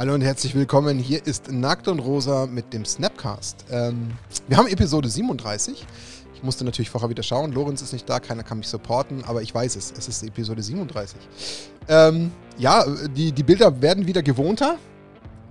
Hallo und herzlich willkommen. Hier ist Nackt und Rosa mit dem Snapcast. Ähm, wir haben Episode 37. Ich musste natürlich vorher wieder schauen. Lorenz ist nicht da, keiner kann mich supporten, aber ich weiß es. Es ist Episode 37. Ähm, ja, die, die Bilder werden wieder gewohnter.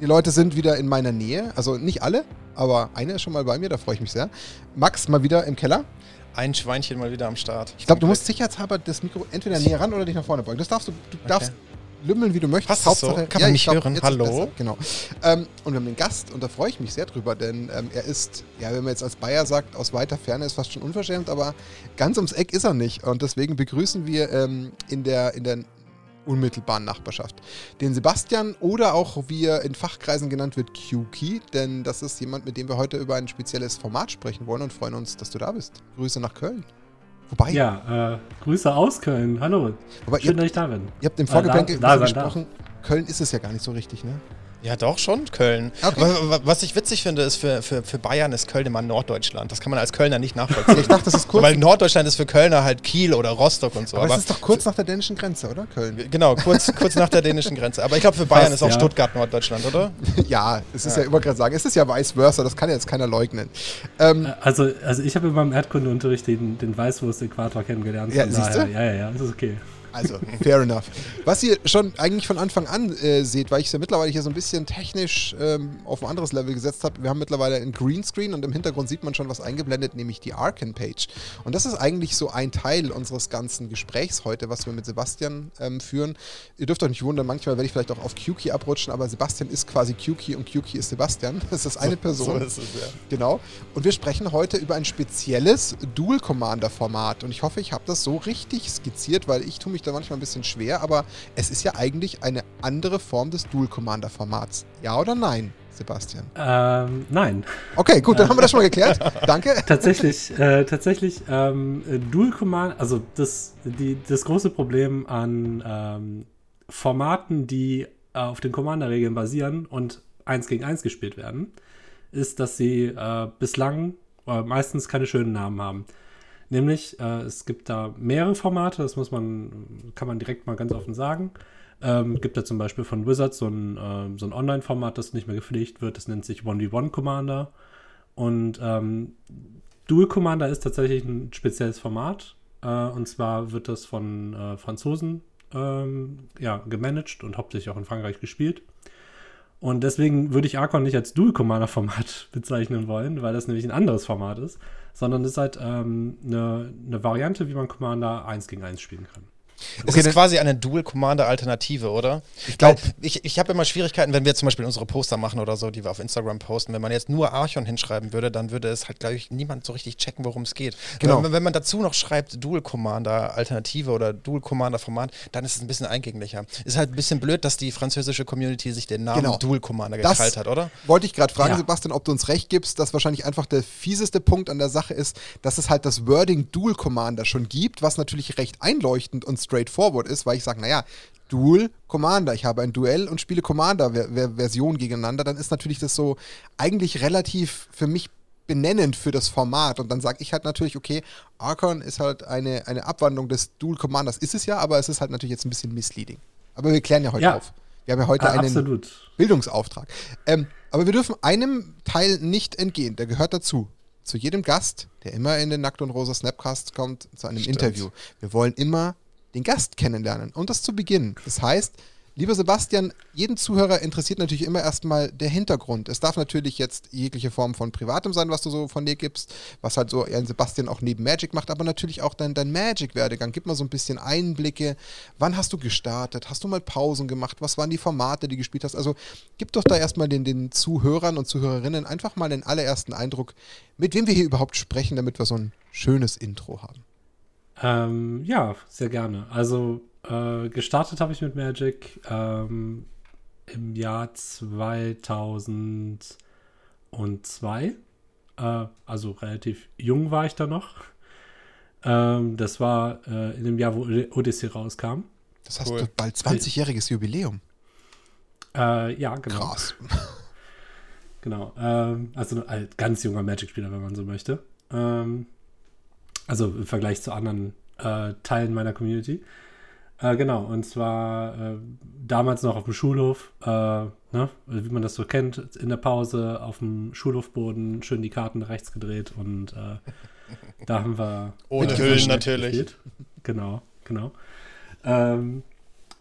Die Leute sind wieder in meiner Nähe. Also nicht alle, aber eine ist schon mal bei mir, da freue ich mich sehr. Max mal wieder im Keller. Ein Schweinchen mal wieder am Start. Ich glaube, du musst sicherheitshalber das Mikro entweder näher ran oder dich nach vorne beugen. Das darfst du, du darfst lümmeln, wie du möchtest. Passt das so? Kann man mich glaub, hören? Hallo? Genau. Ähm, und wir haben den Gast und da freue ich mich sehr drüber, denn ähm, er ist, ja, wenn man jetzt als Bayer sagt, aus weiter Ferne ist fast schon unverschämt, aber ganz ums Eck ist er nicht. Und deswegen begrüßen wir ähm, in der, in der unmittelbaren Nachbarschaft. Den Sebastian oder auch wie er in Fachkreisen genannt wird, QKey, denn das ist jemand, mit dem wir heute über ein spezielles Format sprechen wollen und freuen uns, dass du da bist. Grüße nach Köln. Wobei, Ja, äh, Grüße aus Köln. Hallo. wobei Schön, ihr, dass ich da bin. ihr habt im Äh, Vorgeplänkel da- da sein gesprochen, Köln ist es ja gar nicht so richtig, ne? Ja, doch schon, Köln. Okay. Aber wa- was ich witzig finde, ist, für, für, für Bayern ist Köln immer Norddeutschland. Das kann man als Kölner nicht nachvollziehen. Ich dachte, das ist kurz, Weil Norddeutschland ist für Kölner halt Kiel oder Rostock und so. aber, es ist doch kurz nach der dänischen Grenze, oder? Köln. Genau, kurz, kurz nach der dänischen Grenze. Aber ich glaube, für Bayern Fast, ist auch ja. Stuttgart Norddeutschland, oder? ja, es ist ja, ich wollte gerade sagen, es ist ja vice versa, das kann ja jetzt keiner leugnen. Ähm, Äh, Also, also ich habe in meinem Erdkundeunterricht den, den Weißwurst-Äquator kennengelernt. Ja, von siehst du? Ja, ja, ja, das ist okay. Also, fair enough. Was ihr schon eigentlich von Anfang an äh, seht, weil ich es ja mittlerweile hier so ein bisschen technisch ähm, auf ein anderes Level gesetzt habe, wir haben mittlerweile ein Greenscreen und im Hintergrund sieht man schon was eingeblendet, nämlich die Arcan-Page. Und das ist eigentlich so ein Teil unseres ganzen Gesprächs heute, was wir mit Sebastian ähm, führen. Ihr dürft euch nicht wundern, manchmal werde ich vielleicht auch auf QKey abrutschen, aber Sebastian ist quasi QKey und QKey ist Sebastian. Das ist eine Person. So ist es, ja. Genau. Und wir sprechen heute über ein spezielles Dual-Commander-Format. Und ich hoffe, ich habe das so richtig skizziert, weil ich tue mich da manchmal ein bisschen schwer, aber es ist ja eigentlich eine andere Form des Dual-Commander-Formats. Ja oder nein, Sebastian? Ähm, nein. Okay, gut, dann haben wir das schon mal geklärt. Danke. Tatsächlich, äh, tatsächlich, ähm, äh, Dual Command, also das, die, das große Problem an ähm, Formaten, die auf den Commander-Regeln basieren und eins gegen eins gespielt werden, ist, dass sie äh, bislang äh, meistens keine schönen Namen haben. Nämlich, äh, es gibt da mehrere Formate, das muss man, kann man direkt mal ganz offen sagen. Ähm, gibt da zum Beispiel von Wizards so ein, ähm, so ein Online-Format, das nicht mehr gepflegt wird, das nennt sich 1v1 Commander. Und ähm, Dual Commander ist tatsächlich ein spezielles Format. Äh, und zwar wird das von äh, Franzosen ähm, ja, gemanagt und hauptsächlich auch in Frankreich gespielt. Und deswegen würde ich Archon nicht als Dual Commander Format bezeichnen wollen, weil das nämlich ein anderes Format ist, sondern es ist halt ähm, eine, eine Variante, wie man Commander 1 gegen 1 spielen kann. Es Okay, ist quasi eine Dual-Commander-Alternative, oder? Ich glaube, Ich, ich habe immer Schwierigkeiten, wenn wir zum Beispiel unsere Poster machen oder so, die wir auf Instagram posten. Wenn man jetzt nur Archon hinschreiben würde, dann würde es halt, glaube ich, niemand so richtig checken, worum es geht. Genau. Wenn, wenn man dazu noch schreibt Dual-Commander-Alternative oder Dual-Commander-Format, dann ist es ein bisschen eingänglicher. Ist halt ein bisschen blöd, dass die französische Community sich den Namen Genau. Dual-Commander gekrallt hat, oder? wollte ich gerade fragen, Ja. Sebastian, ob du uns recht gibst, dass wahrscheinlich einfach der fieseste Punkt an der Sache ist, dass es halt das Wording Dual Commander schon gibt, was natürlich recht einleuchtend und straightforward ist, weil ich sage, naja, Dual Commander, ich habe ein Duell und spiele Commander-Version gegeneinander, dann ist natürlich das so eigentlich relativ für mich benennend für das Format. Und dann sage ich halt natürlich, okay, Archon ist halt eine, eine Abwandlung des Dual Commanders, ist es ja, aber es ist halt natürlich jetzt ein bisschen misleading. Aber wir klären ja heute Ja. auf. Wir haben ja heute Ah, einen absolut. Bildungsauftrag. Ähm, aber wir dürfen einem Teil nicht entgehen, der gehört dazu. Zu jedem Gast, der immer in den Nackt und Rosa Snapcast kommt, zu einem Stimmt. Interview. Wir wollen immer den Gast kennenlernen und das zu Beginn. Das heißt, lieber Sebastian, jeden Zuhörer interessiert natürlich immer erstmal der Hintergrund. Es darf natürlich jetzt jegliche Form von Privatem sein, was du so von dir gibst, was halt so ein Sebastian auch neben Magic macht, aber natürlich auch dein, dein Magic-Werdegang. Gib mal so ein bisschen Einblicke. Wann hast du gestartet? Hast du mal Pausen gemacht? Was waren die Formate, die du gespielt hast? Also gib doch da erstmal den, den Zuhörern und Zuhörerinnen einfach mal den allerersten Eindruck, mit wem wir hier überhaupt sprechen, damit wir so ein schönes Intro haben. Ähm, ja, sehr gerne. Also äh, gestartet habe ich mit Magic ähm, im Jahr 2002. Äh, also relativ jung war ich da noch. Ähm, das war äh, in dem Jahr, wo Odyssey rauskam. Das hast Cool. du bald 20-jähriges Jubiläum. Äh, ja, genau. Krass. Genau. Ähm, also ein ganz junger Magic-Spieler, wenn man so möchte. Ähm, also im Vergleich zu anderen äh, Teilen meiner Community. Äh, genau, und zwar äh, damals noch auf dem Schulhof, äh, ne, wie man das so kennt, in der Pause auf dem Schulhofboden schön die Karten rechts gedreht und äh, da haben wir. Ohne Güllen Snap natürlich. gespielt. Genau, genau. Ähm,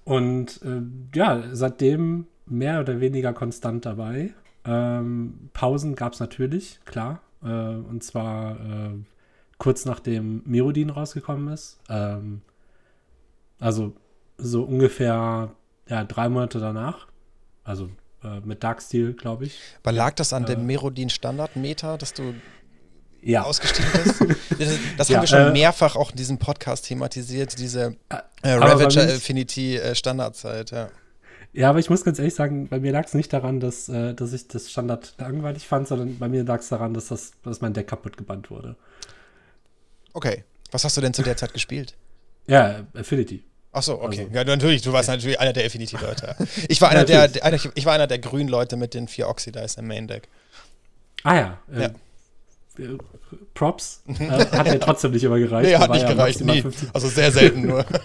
und äh, ja, seitdem mehr oder weniger konstant dabei. Ähm, Pausen gab es natürlich, klar. Und zwar äh, kurz nachdem Mirrodin rausgekommen ist. Ähm, also so ungefähr ja, drei Monate danach. Also äh, mit Darksteel, glaube ich. Aber lag das an Äh. dem Merodin Standard-Meter, dass du Ja, ausgestiegen bist? das das haben Ja, wir schon äh, mehrfach auch in diesem Podcast thematisiert, diese äh, bei Ravager Affinity äh, Standardzeit, ja. ja, aber ich muss ganz ehrlich sagen, bei mir lag es nicht daran, dass, äh, dass ich das Standard langweilig fand, sondern bei mir lag es daran, dass, das, dass mein Deck kaputt gebannt wurde. Okay. Was hast du denn zu der Zeit gespielt? Ja, Affinity. Ach so, okay. Also- ja, natürlich, du warst natürlich einer der Affinity-Leute. Ich war einer der, der, ich war einer der grünen Leute mit den vier Oxidize im Main-Deck. Ah ja. Äh, Ja. Props. Äh, hat ja trotzdem nicht immer gereicht. Nee, hat nicht ja gereicht, nie. 50. Also sehr selten nur.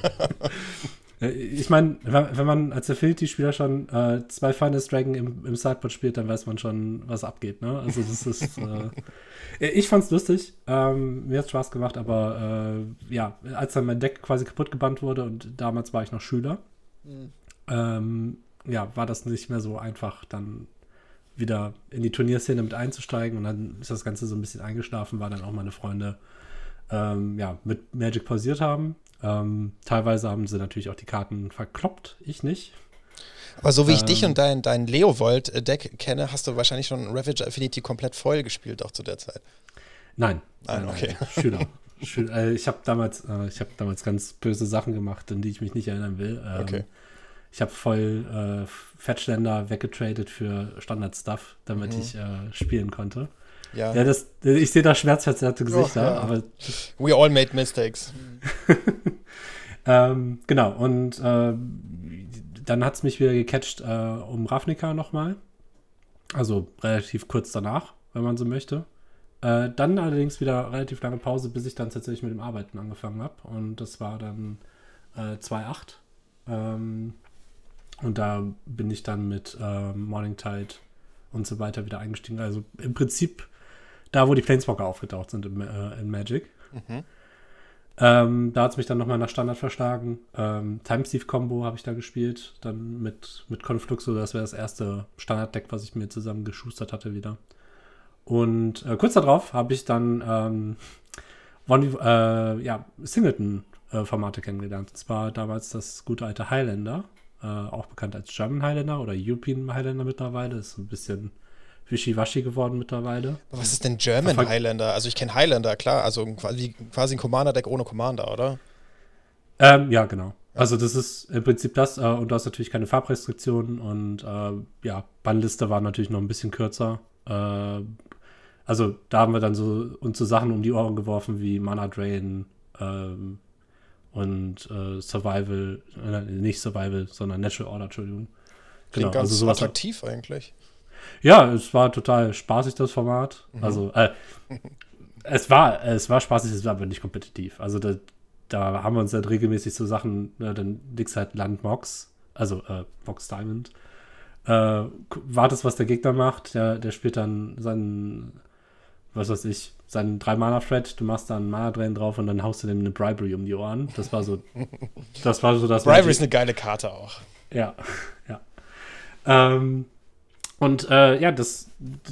Äh, Ich meine, wenn, man als Affinity-Spieler schon äh, zwei Finest Dragon im, im Sideboard spielt, dann weiß man schon, was abgeht. Ne? Also das ist. Äh, ich fand's lustig. Ähm, mir hat Spaß gemacht, aber äh, ja, als dann mein Deck quasi kaputt gebannt wurde und damals war ich noch Schüler, ähm, ja, war das nicht mehr so einfach, dann wieder in die Turnierszene mit einzusteigen und dann ist das Ganze so ein bisschen eingeschlafen, weil dann auch meine Freunde ähm, ja, mit Magic pausiert haben. Ähm, teilweise haben sie natürlich auch die Karten verkloppt, ich nicht. Aber so wie ich Ähm. dich und dein, dein Leovold-Deck kenne, hast du wahrscheinlich schon Ravager Affinity komplett voll gespielt, auch zu der Zeit. Nein. Nein, okay. Schüler. Schü äh, ich habe damals, äh, ich habe damals ganz böse Sachen gemacht, an die ich mich nicht erinnern will. Ähm, Okay. Ich habe voll äh, Fettständer weggetradet für Standard-Stuff, damit Mhm. ich äh, spielen konnte. Ja. Ja, das, ich sehe da schmerzverzerrte Gesichter, ja. aber We all made mistakes. Ähm, genau, und äh, dann hat es mich wieder gecatcht äh, um Ravnica nochmal. Also relativ kurz danach, wenn man so möchte. Äh, dann allerdings wieder relativ lange Pause, bis ich dann tatsächlich mit dem Arbeiten angefangen habe. Und das war dann äh, 2.8. Ähm, und da bin ich dann mit ähm, Morning Tide und so weiter wieder eingestiegen. Also im Prinzip da, wo die Planeswalker aufgetaucht sind in, äh, in Magic. Ähm, da hat es mich dann nochmal nach Standard verschlagen. Ähm, Time Thief Combo habe ich da gespielt. Dann mit, mit Confluxo, das wäre das erste Standarddeck, was ich mir zusammen geschustert hatte wieder. Und äh, kurz darauf habe ich dann ähm, One, äh, ja, Singleton-Formate kennengelernt. Und zwar damals das gute alte Highlander, äh, auch bekannt als German Highlander oder European Highlander mittlerweile. Ist ein bisschen wischiwaschi geworden mittlerweile. Was ist denn German Verfol- Highlander? Also ich kenne Highlander, klar, also quasi, quasi ein Commander-Deck ohne Commander, oder? Ähm, ja, genau. Also das ist im Prinzip das äh, und du hast natürlich keine Farbrestriktionen und äh, ja, Bannliste war natürlich noch ein bisschen kürzer. Äh, also da haben wir dann so uns so Sachen um die Ohren geworfen wie Mana Drain ähm, und äh, Survival, äh, nicht Survival, sondern Natural Order, Entschuldigung. Klingt ganz also sowas. attraktiv eigentlich. Ja, es war total spaßig, das Format. Mhm. Also, äh, es war, es war spaßig, es war aber nicht kompetitiv. Also, da, da haben wir uns dann regelmäßig so Sachen, ne, dann nix halt Land Mox, also äh, Mox Diamond. Äh, wartest, was der Gegner macht, der, der spielt dann seinen, was weiß ich, seinen 3-Mana-Thread, du machst dann Mana Drain drauf und dann haust du dem eine Bribery um die Ohren. Das war so, das war so das Bribery ist eine geile Karte auch. ja, ja. Ähm, und äh, ja, das,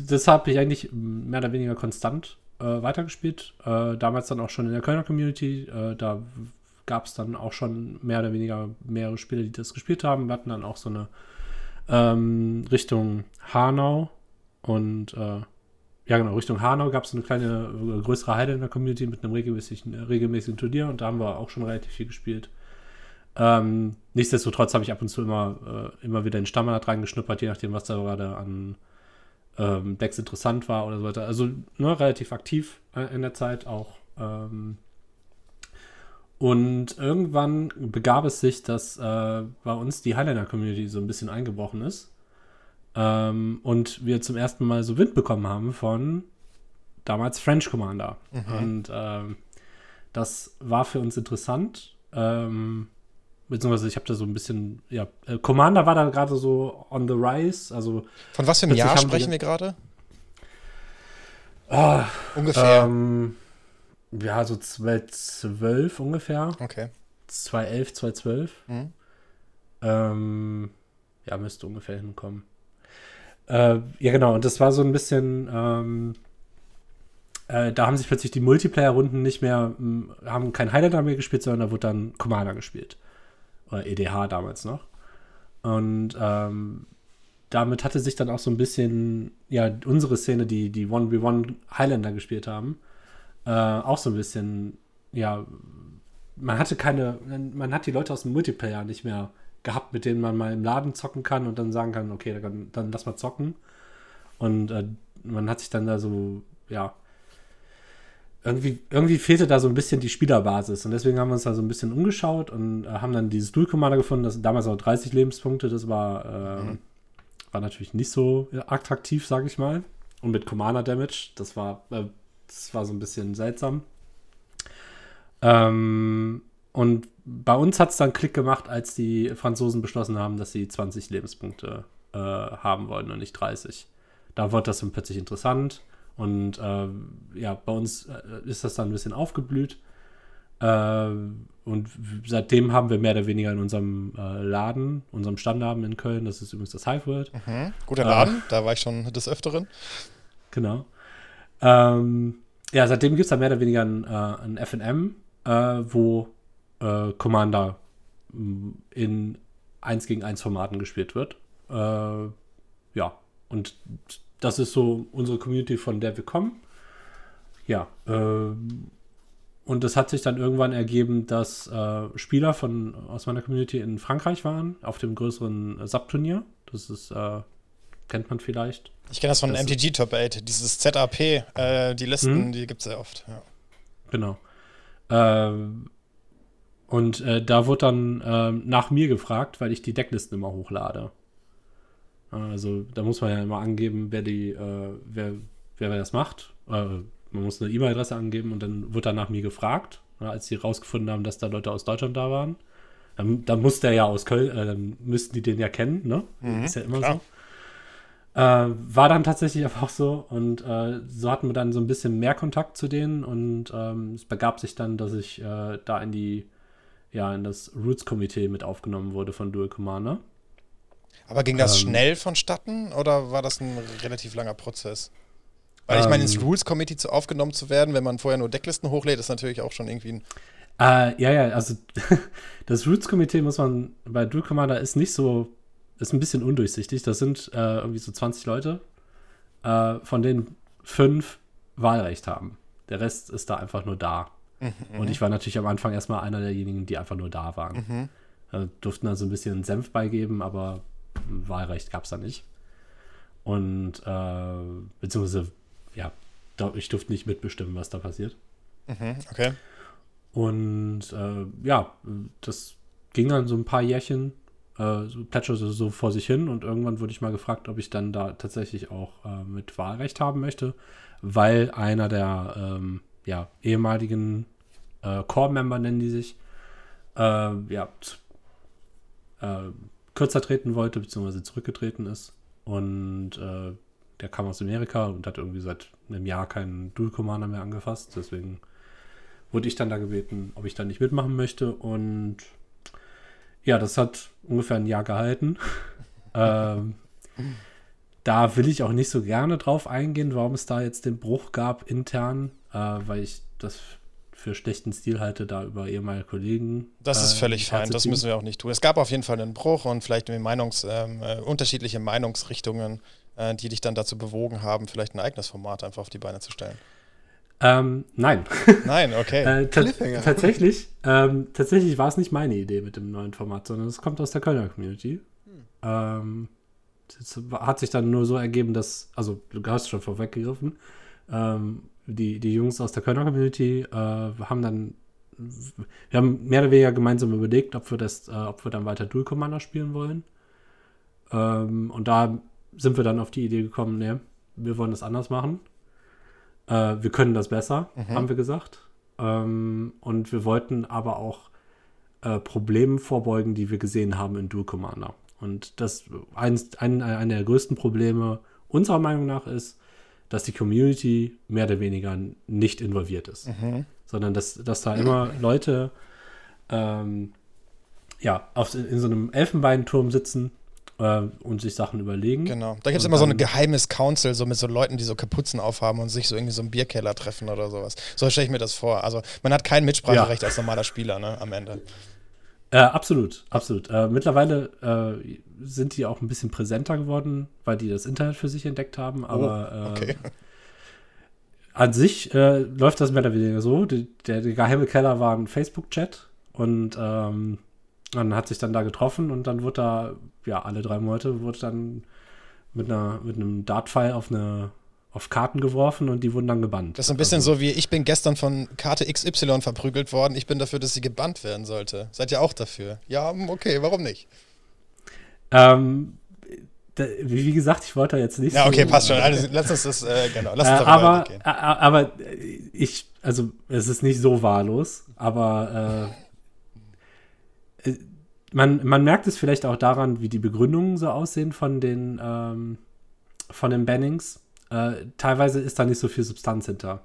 das habe ich eigentlich mehr oder weniger konstant äh, weitergespielt. Äh, damals dann auch schon in der Kölner Community. Äh, da gab es dann auch schon mehr oder weniger mehrere Spieler, die das gespielt haben. Wir hatten dann auch so eine ähm, Richtung Hanau und äh, ja genau, Richtung Hanau gab es eine kleine, äh, größere Heide in der Community mit einem regelmäßigen, regelmäßigen Turnier und da haben wir auch schon relativ viel gespielt. Ähm, nichtsdestotrotz habe ich ab und zu immer, äh, immer wieder in Stammrat reingeschnuppert, je nachdem, was da gerade an ähm, Decks interessant war oder so weiter. Also ne, relativ aktiv äh, in der Zeit auch. Ähm, und irgendwann begab es sich, dass äh, bei uns die Highlander-Community so ein bisschen eingebrochen ist. Ähm, und wir zum ersten Mal so Wind bekommen haben von damals French Commander. Und ähm, das war für uns interessant, ähm, beziehungsweise ich habe da so ein bisschen, ja, äh, Commander war da gerade so on the rise, also Von was für einem Jahr sprechen wir gerade? ah, Ungefähr. ähm, ja, so 2012 ungefähr, okay. 2011, 2012. Mhm. Ähm, ja, müsste ungefähr hinkommen. Äh, ja, genau, und das war so ein bisschen, ähm, äh, da haben sich plötzlich die Multiplayer-Runden nicht mehr, haben kein Highlander mehr gespielt, sondern da wurde dann Commander gespielt. Oder EDH damals noch. Und ähm, damit hatte sich dann auch so ein bisschen, ja, unsere Szene, die die 1v1 Highlander gespielt haben, äh, auch so ein bisschen, ja, man hatte keine, man hat die Leute aus dem Multiplayer nicht mehr gehabt, mit denen man mal im Laden zocken kann und dann sagen kann, okay, dann, dann lass mal zocken. Und äh, man hat sich dann da so, ja, irgendwie, irgendwie fehlte da so ein bisschen die Spielerbasis. Und deswegen haben wir uns da so ein bisschen umgeschaut und äh, haben dann dieses Dual Commander gefunden, das damals auch 30 Lebenspunkte, das war, äh, war natürlich nicht so äh, attraktiv, sage ich mal. Und mit Commander Damage, das war, äh, das war so ein bisschen seltsam. Ähm, und bei uns hat es dann Klick gemacht, als die Franzosen beschlossen haben, dass sie 20 Lebenspunkte äh, haben wollen und nicht 30. Da wurde das dann plötzlich interessant. Und äh, ja, bei uns äh, ist das dann ein bisschen aufgeblüht. Äh, und seitdem haben wir mehr oder weniger in unserem äh, Laden, unserem Stammladen in Köln, das ist übrigens das Hive World, Mhm. Guter. Laden, da war ich schon des Öfteren. Genau. Ähm, ja, seitdem gibt es da mehr oder weniger ein, äh, ein FNM, äh, wo äh, Commander mh, in 1 gegen 1 Formaten gespielt wird. Äh, ja, und das ist so unsere Community, von der wir kommen. Ja, ähm, und es hat sich dann irgendwann ergeben, dass äh, Spieler von, aus meiner Community in Frankreich waren, auf dem größeren äh, Subturnier. Das ist, äh, kennt man vielleicht. Ich kenne das von Das- MTG Top 8, dieses ZAP, äh, die Listen, Mhm. die gibt es sehr oft. Ja. Genau. Ähm, und äh, da wurde dann ähm, nach mir gefragt, weil ich die Decklisten immer hochlade. Also da muss man ja immer angeben, wer die, äh, wer, wer das macht. Äh, man muss eine E-Mail-Adresse angeben und dann wird dann nach mir gefragt, ja, als sie rausgefunden haben, dass da Leute aus Deutschland da waren. Dann, dann muss der ja aus Köln, äh, dann müssten die den ja kennen, ne? Mhm, Ist ja immer klar. so. Äh, war dann tatsächlich auch so und äh, so hatten wir dann so ein bisschen mehr Kontakt zu denen und ähm, es begab sich dann, dass ich äh, da in die, ja, in das Roots-Komitee mit aufgenommen wurde von Dual Commander. Aber ging das Ähm. schnell vonstatten oder war das ein relativ langer Prozess? Weil ich meine, ins Ähm. Rules Committee zu aufgenommen zu werden, wenn man vorher nur Decklisten hochlädt, ist natürlich auch schon irgendwie ein. Äh, ja, ja, also das Roots-Komitee muss man, bei Dual Commander ist nicht so, ist ein bisschen undurchsichtig. Das sind äh, irgendwie so 20 Leute, äh, von denen fünf Wahlrecht haben. Der Rest ist da einfach nur da. Und ich war natürlich am Anfang erstmal einer derjenigen, die einfach nur da waren. Äh, durften also ein bisschen Senf beigeben, aber Wahlrecht gab es da nicht. Und äh, beziehungsweise, ja, ich durfte nicht mitbestimmen, was da passiert. Mhm, okay. Und äh, ja, das ging dann so ein paar Jährchen, äh, so plätscherte so vor sich hin und irgendwann wurde ich mal gefragt, ob ich dann da tatsächlich auch äh, mit Wahlrecht haben möchte, weil einer der ähm, ja, ehemaligen äh, Core-Member, nennen die sich, äh, ja, äh, kürzer treten wollte, beziehungsweise zurückgetreten ist. Und äh, der kam aus Amerika und hat irgendwie seit einem Jahr keinen Dual Commander mehr angefasst. Deswegen wurde ich dann da gebeten, ob ich da nicht mitmachen möchte. Und ja, das hat ungefähr ein Jahr gehalten. ähm, da will ich auch nicht so gerne drauf eingehen, warum es da jetzt den Bruch gab intern, äh, weil ich das für schlechten Stil halte, da über ehemalige Kollegen. Das ist äh, völlig fein, das müssen wir auch nicht tun. Es gab auf jeden Fall einen Bruch und vielleicht irgendwie Meinungs, ähm, äh, unterschiedliche Meinungsrichtungen, äh, die dich dann dazu bewogen haben, vielleicht ein eigenes Format einfach auf die Beine zu stellen. Ähm, nein. Nein, okay. Äh, ta tatsächlich, ähm, tatsächlich war es nicht meine Idee mit dem neuen Format, sondern es kommt aus der Kölner Community. Ähm, das hat sich dann nur so ergeben, dass, also du hast schon vorweggegriffen, ähm, die, die Jungs aus der Kölner Community äh, haben dann, wir haben mehr oder weniger gemeinsam überlegt, ob wir das, äh, ob wir dann weiter Dual Commander spielen wollen. Ähm, und da sind wir dann auf die Idee gekommen, ne, wir wollen das anders machen. Äh, wir können das besser, haben wir gesagt. Ähm, und wir wollten aber auch äh, Problemen vorbeugen, die wir gesehen haben in Dual Commander. Und das eins, ein, einer der größten Probleme unserer Meinung nach ist, dass die Community mehr oder weniger nicht involviert ist. Mhm. Sondern dass, dass da immer Leute ähm, ja, auf, in so einem Elfenbeinturm sitzen äh, und sich Sachen überlegen. Genau. Da gibt es immer so ein geheimes Council, so mit so Leuten, die so Kapuzen aufhaben und sich so irgendwie so im Bierkeller treffen oder sowas. So stelle ich mir das vor. Also man hat kein Mitspracherecht als normaler Spieler, ne, am Ende. Äh, absolut, absolut. Äh, mittlerweile äh, sind die auch ein bisschen präsenter geworden, weil die das Internet für sich entdeckt haben. Aber äh, Okay. an sich äh, läuft das mehr oder weniger so. Die, der, der geheime Keller war ein Facebook-Chat und ähm, man hat sich dann da getroffen und dann wurde da, ja, alle drei Monate wurde dann mit, einer, mit einem Dart-File auf eine auf Karten geworfen und die wurden dann gebannt. Das ist ein bisschen Also, so wie, ich bin gestern von Karte XY verprügelt worden, ich bin dafür, dass sie gebannt werden sollte. Seid ihr auch dafür? Ja, okay, warum nicht? Ähm, da, wie gesagt, ich wollte da jetzt nicht Ja, okay, so- passt schon. Also, lass uns das, äh, genau, lass uns Äh, aber, weitergehen. äh, aber äh, ich, also es ist nicht so wahllos, aber äh, äh, man, man merkt es vielleicht auch daran, wie die Begründungen so aussehen von den, ähm, von den Bannings. Äh, teilweise ist da nicht so viel Substanz hinter.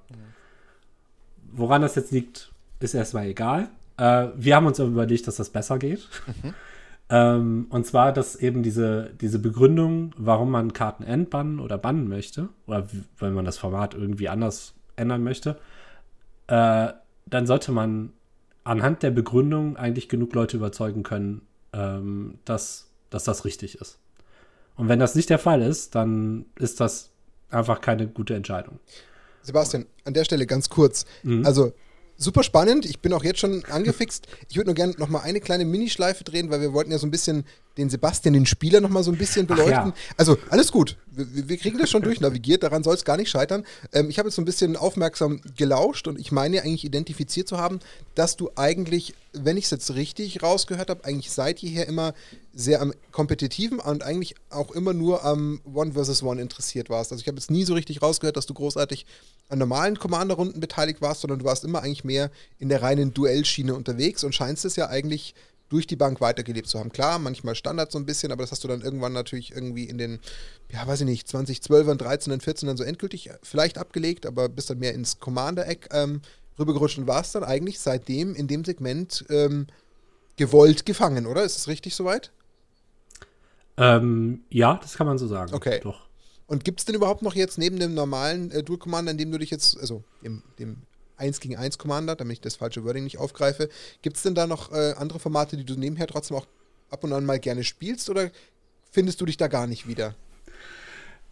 Woran das jetzt liegt, ist erstmal egal. Äh, wir haben uns aber überlegt, dass das besser geht. Ähm, und zwar, dass eben diese, diese Begründung, warum man Karten entbannen oder bannen möchte, oder wenn man das Format irgendwie anders ändern möchte, äh, dann sollte man anhand der Begründung eigentlich genug Leute überzeugen können, ähm, dass, dass das richtig ist. Und wenn das nicht der Fall ist, dann ist das einfach keine gute Entscheidung. Sebastian, an der Stelle ganz kurz. Mhm. Also super spannend. Ich bin auch jetzt schon angefixt. Ich würde nur gerne noch mal eine kleine Minischleife drehen, weil wir wollten ja so ein bisschen den Sebastian, den Spieler, noch mal so ein bisschen beleuchten. ja. Also alles gut. Wir, wir kriegen das schon durchnavigiert. Daran soll es gar nicht scheitern. Ähm, ich habe jetzt so ein bisschen aufmerksam gelauscht und ich meine eigentlich identifiziert zu haben, dass du eigentlich, wenn ich es jetzt richtig rausgehört habe, eigentlich seit jeher immer sehr am kompetitiven und eigentlich auch immer nur am One versus One interessiert warst. Also ich habe jetzt nie so richtig rausgehört, dass du großartig an normalen Commander-Runden beteiligt warst, sondern du warst immer eigentlich mehr in der reinen Duellschiene unterwegs und scheinst es ja eigentlich durch die Bank weitergelebt zu haben. Klar, manchmal Standard so ein bisschen, aber das hast du dann irgendwann natürlich irgendwie in den, ja, weiß ich nicht, 2012ern, 13ern, 14ern so endgültig vielleicht abgelegt, aber bist dann mehr ins Commander-Eck ähm, rübergerutscht und warst dann eigentlich seitdem in dem Segment ähm, gewollt gefangen, oder? Ist es richtig soweit? Ähm, ja, das kann man so sagen. Okay. Doch. Und gibt es denn überhaupt noch jetzt neben dem normalen äh, Dual Commander, in dem du dich jetzt, also dem, dem 1 gegen 1 Commander, damit ich das falsche Wording nicht aufgreife, gibt es denn da noch äh, andere Formate, die du nebenher trotzdem auch ab und an mal gerne spielst oder findest du dich da gar nicht wieder?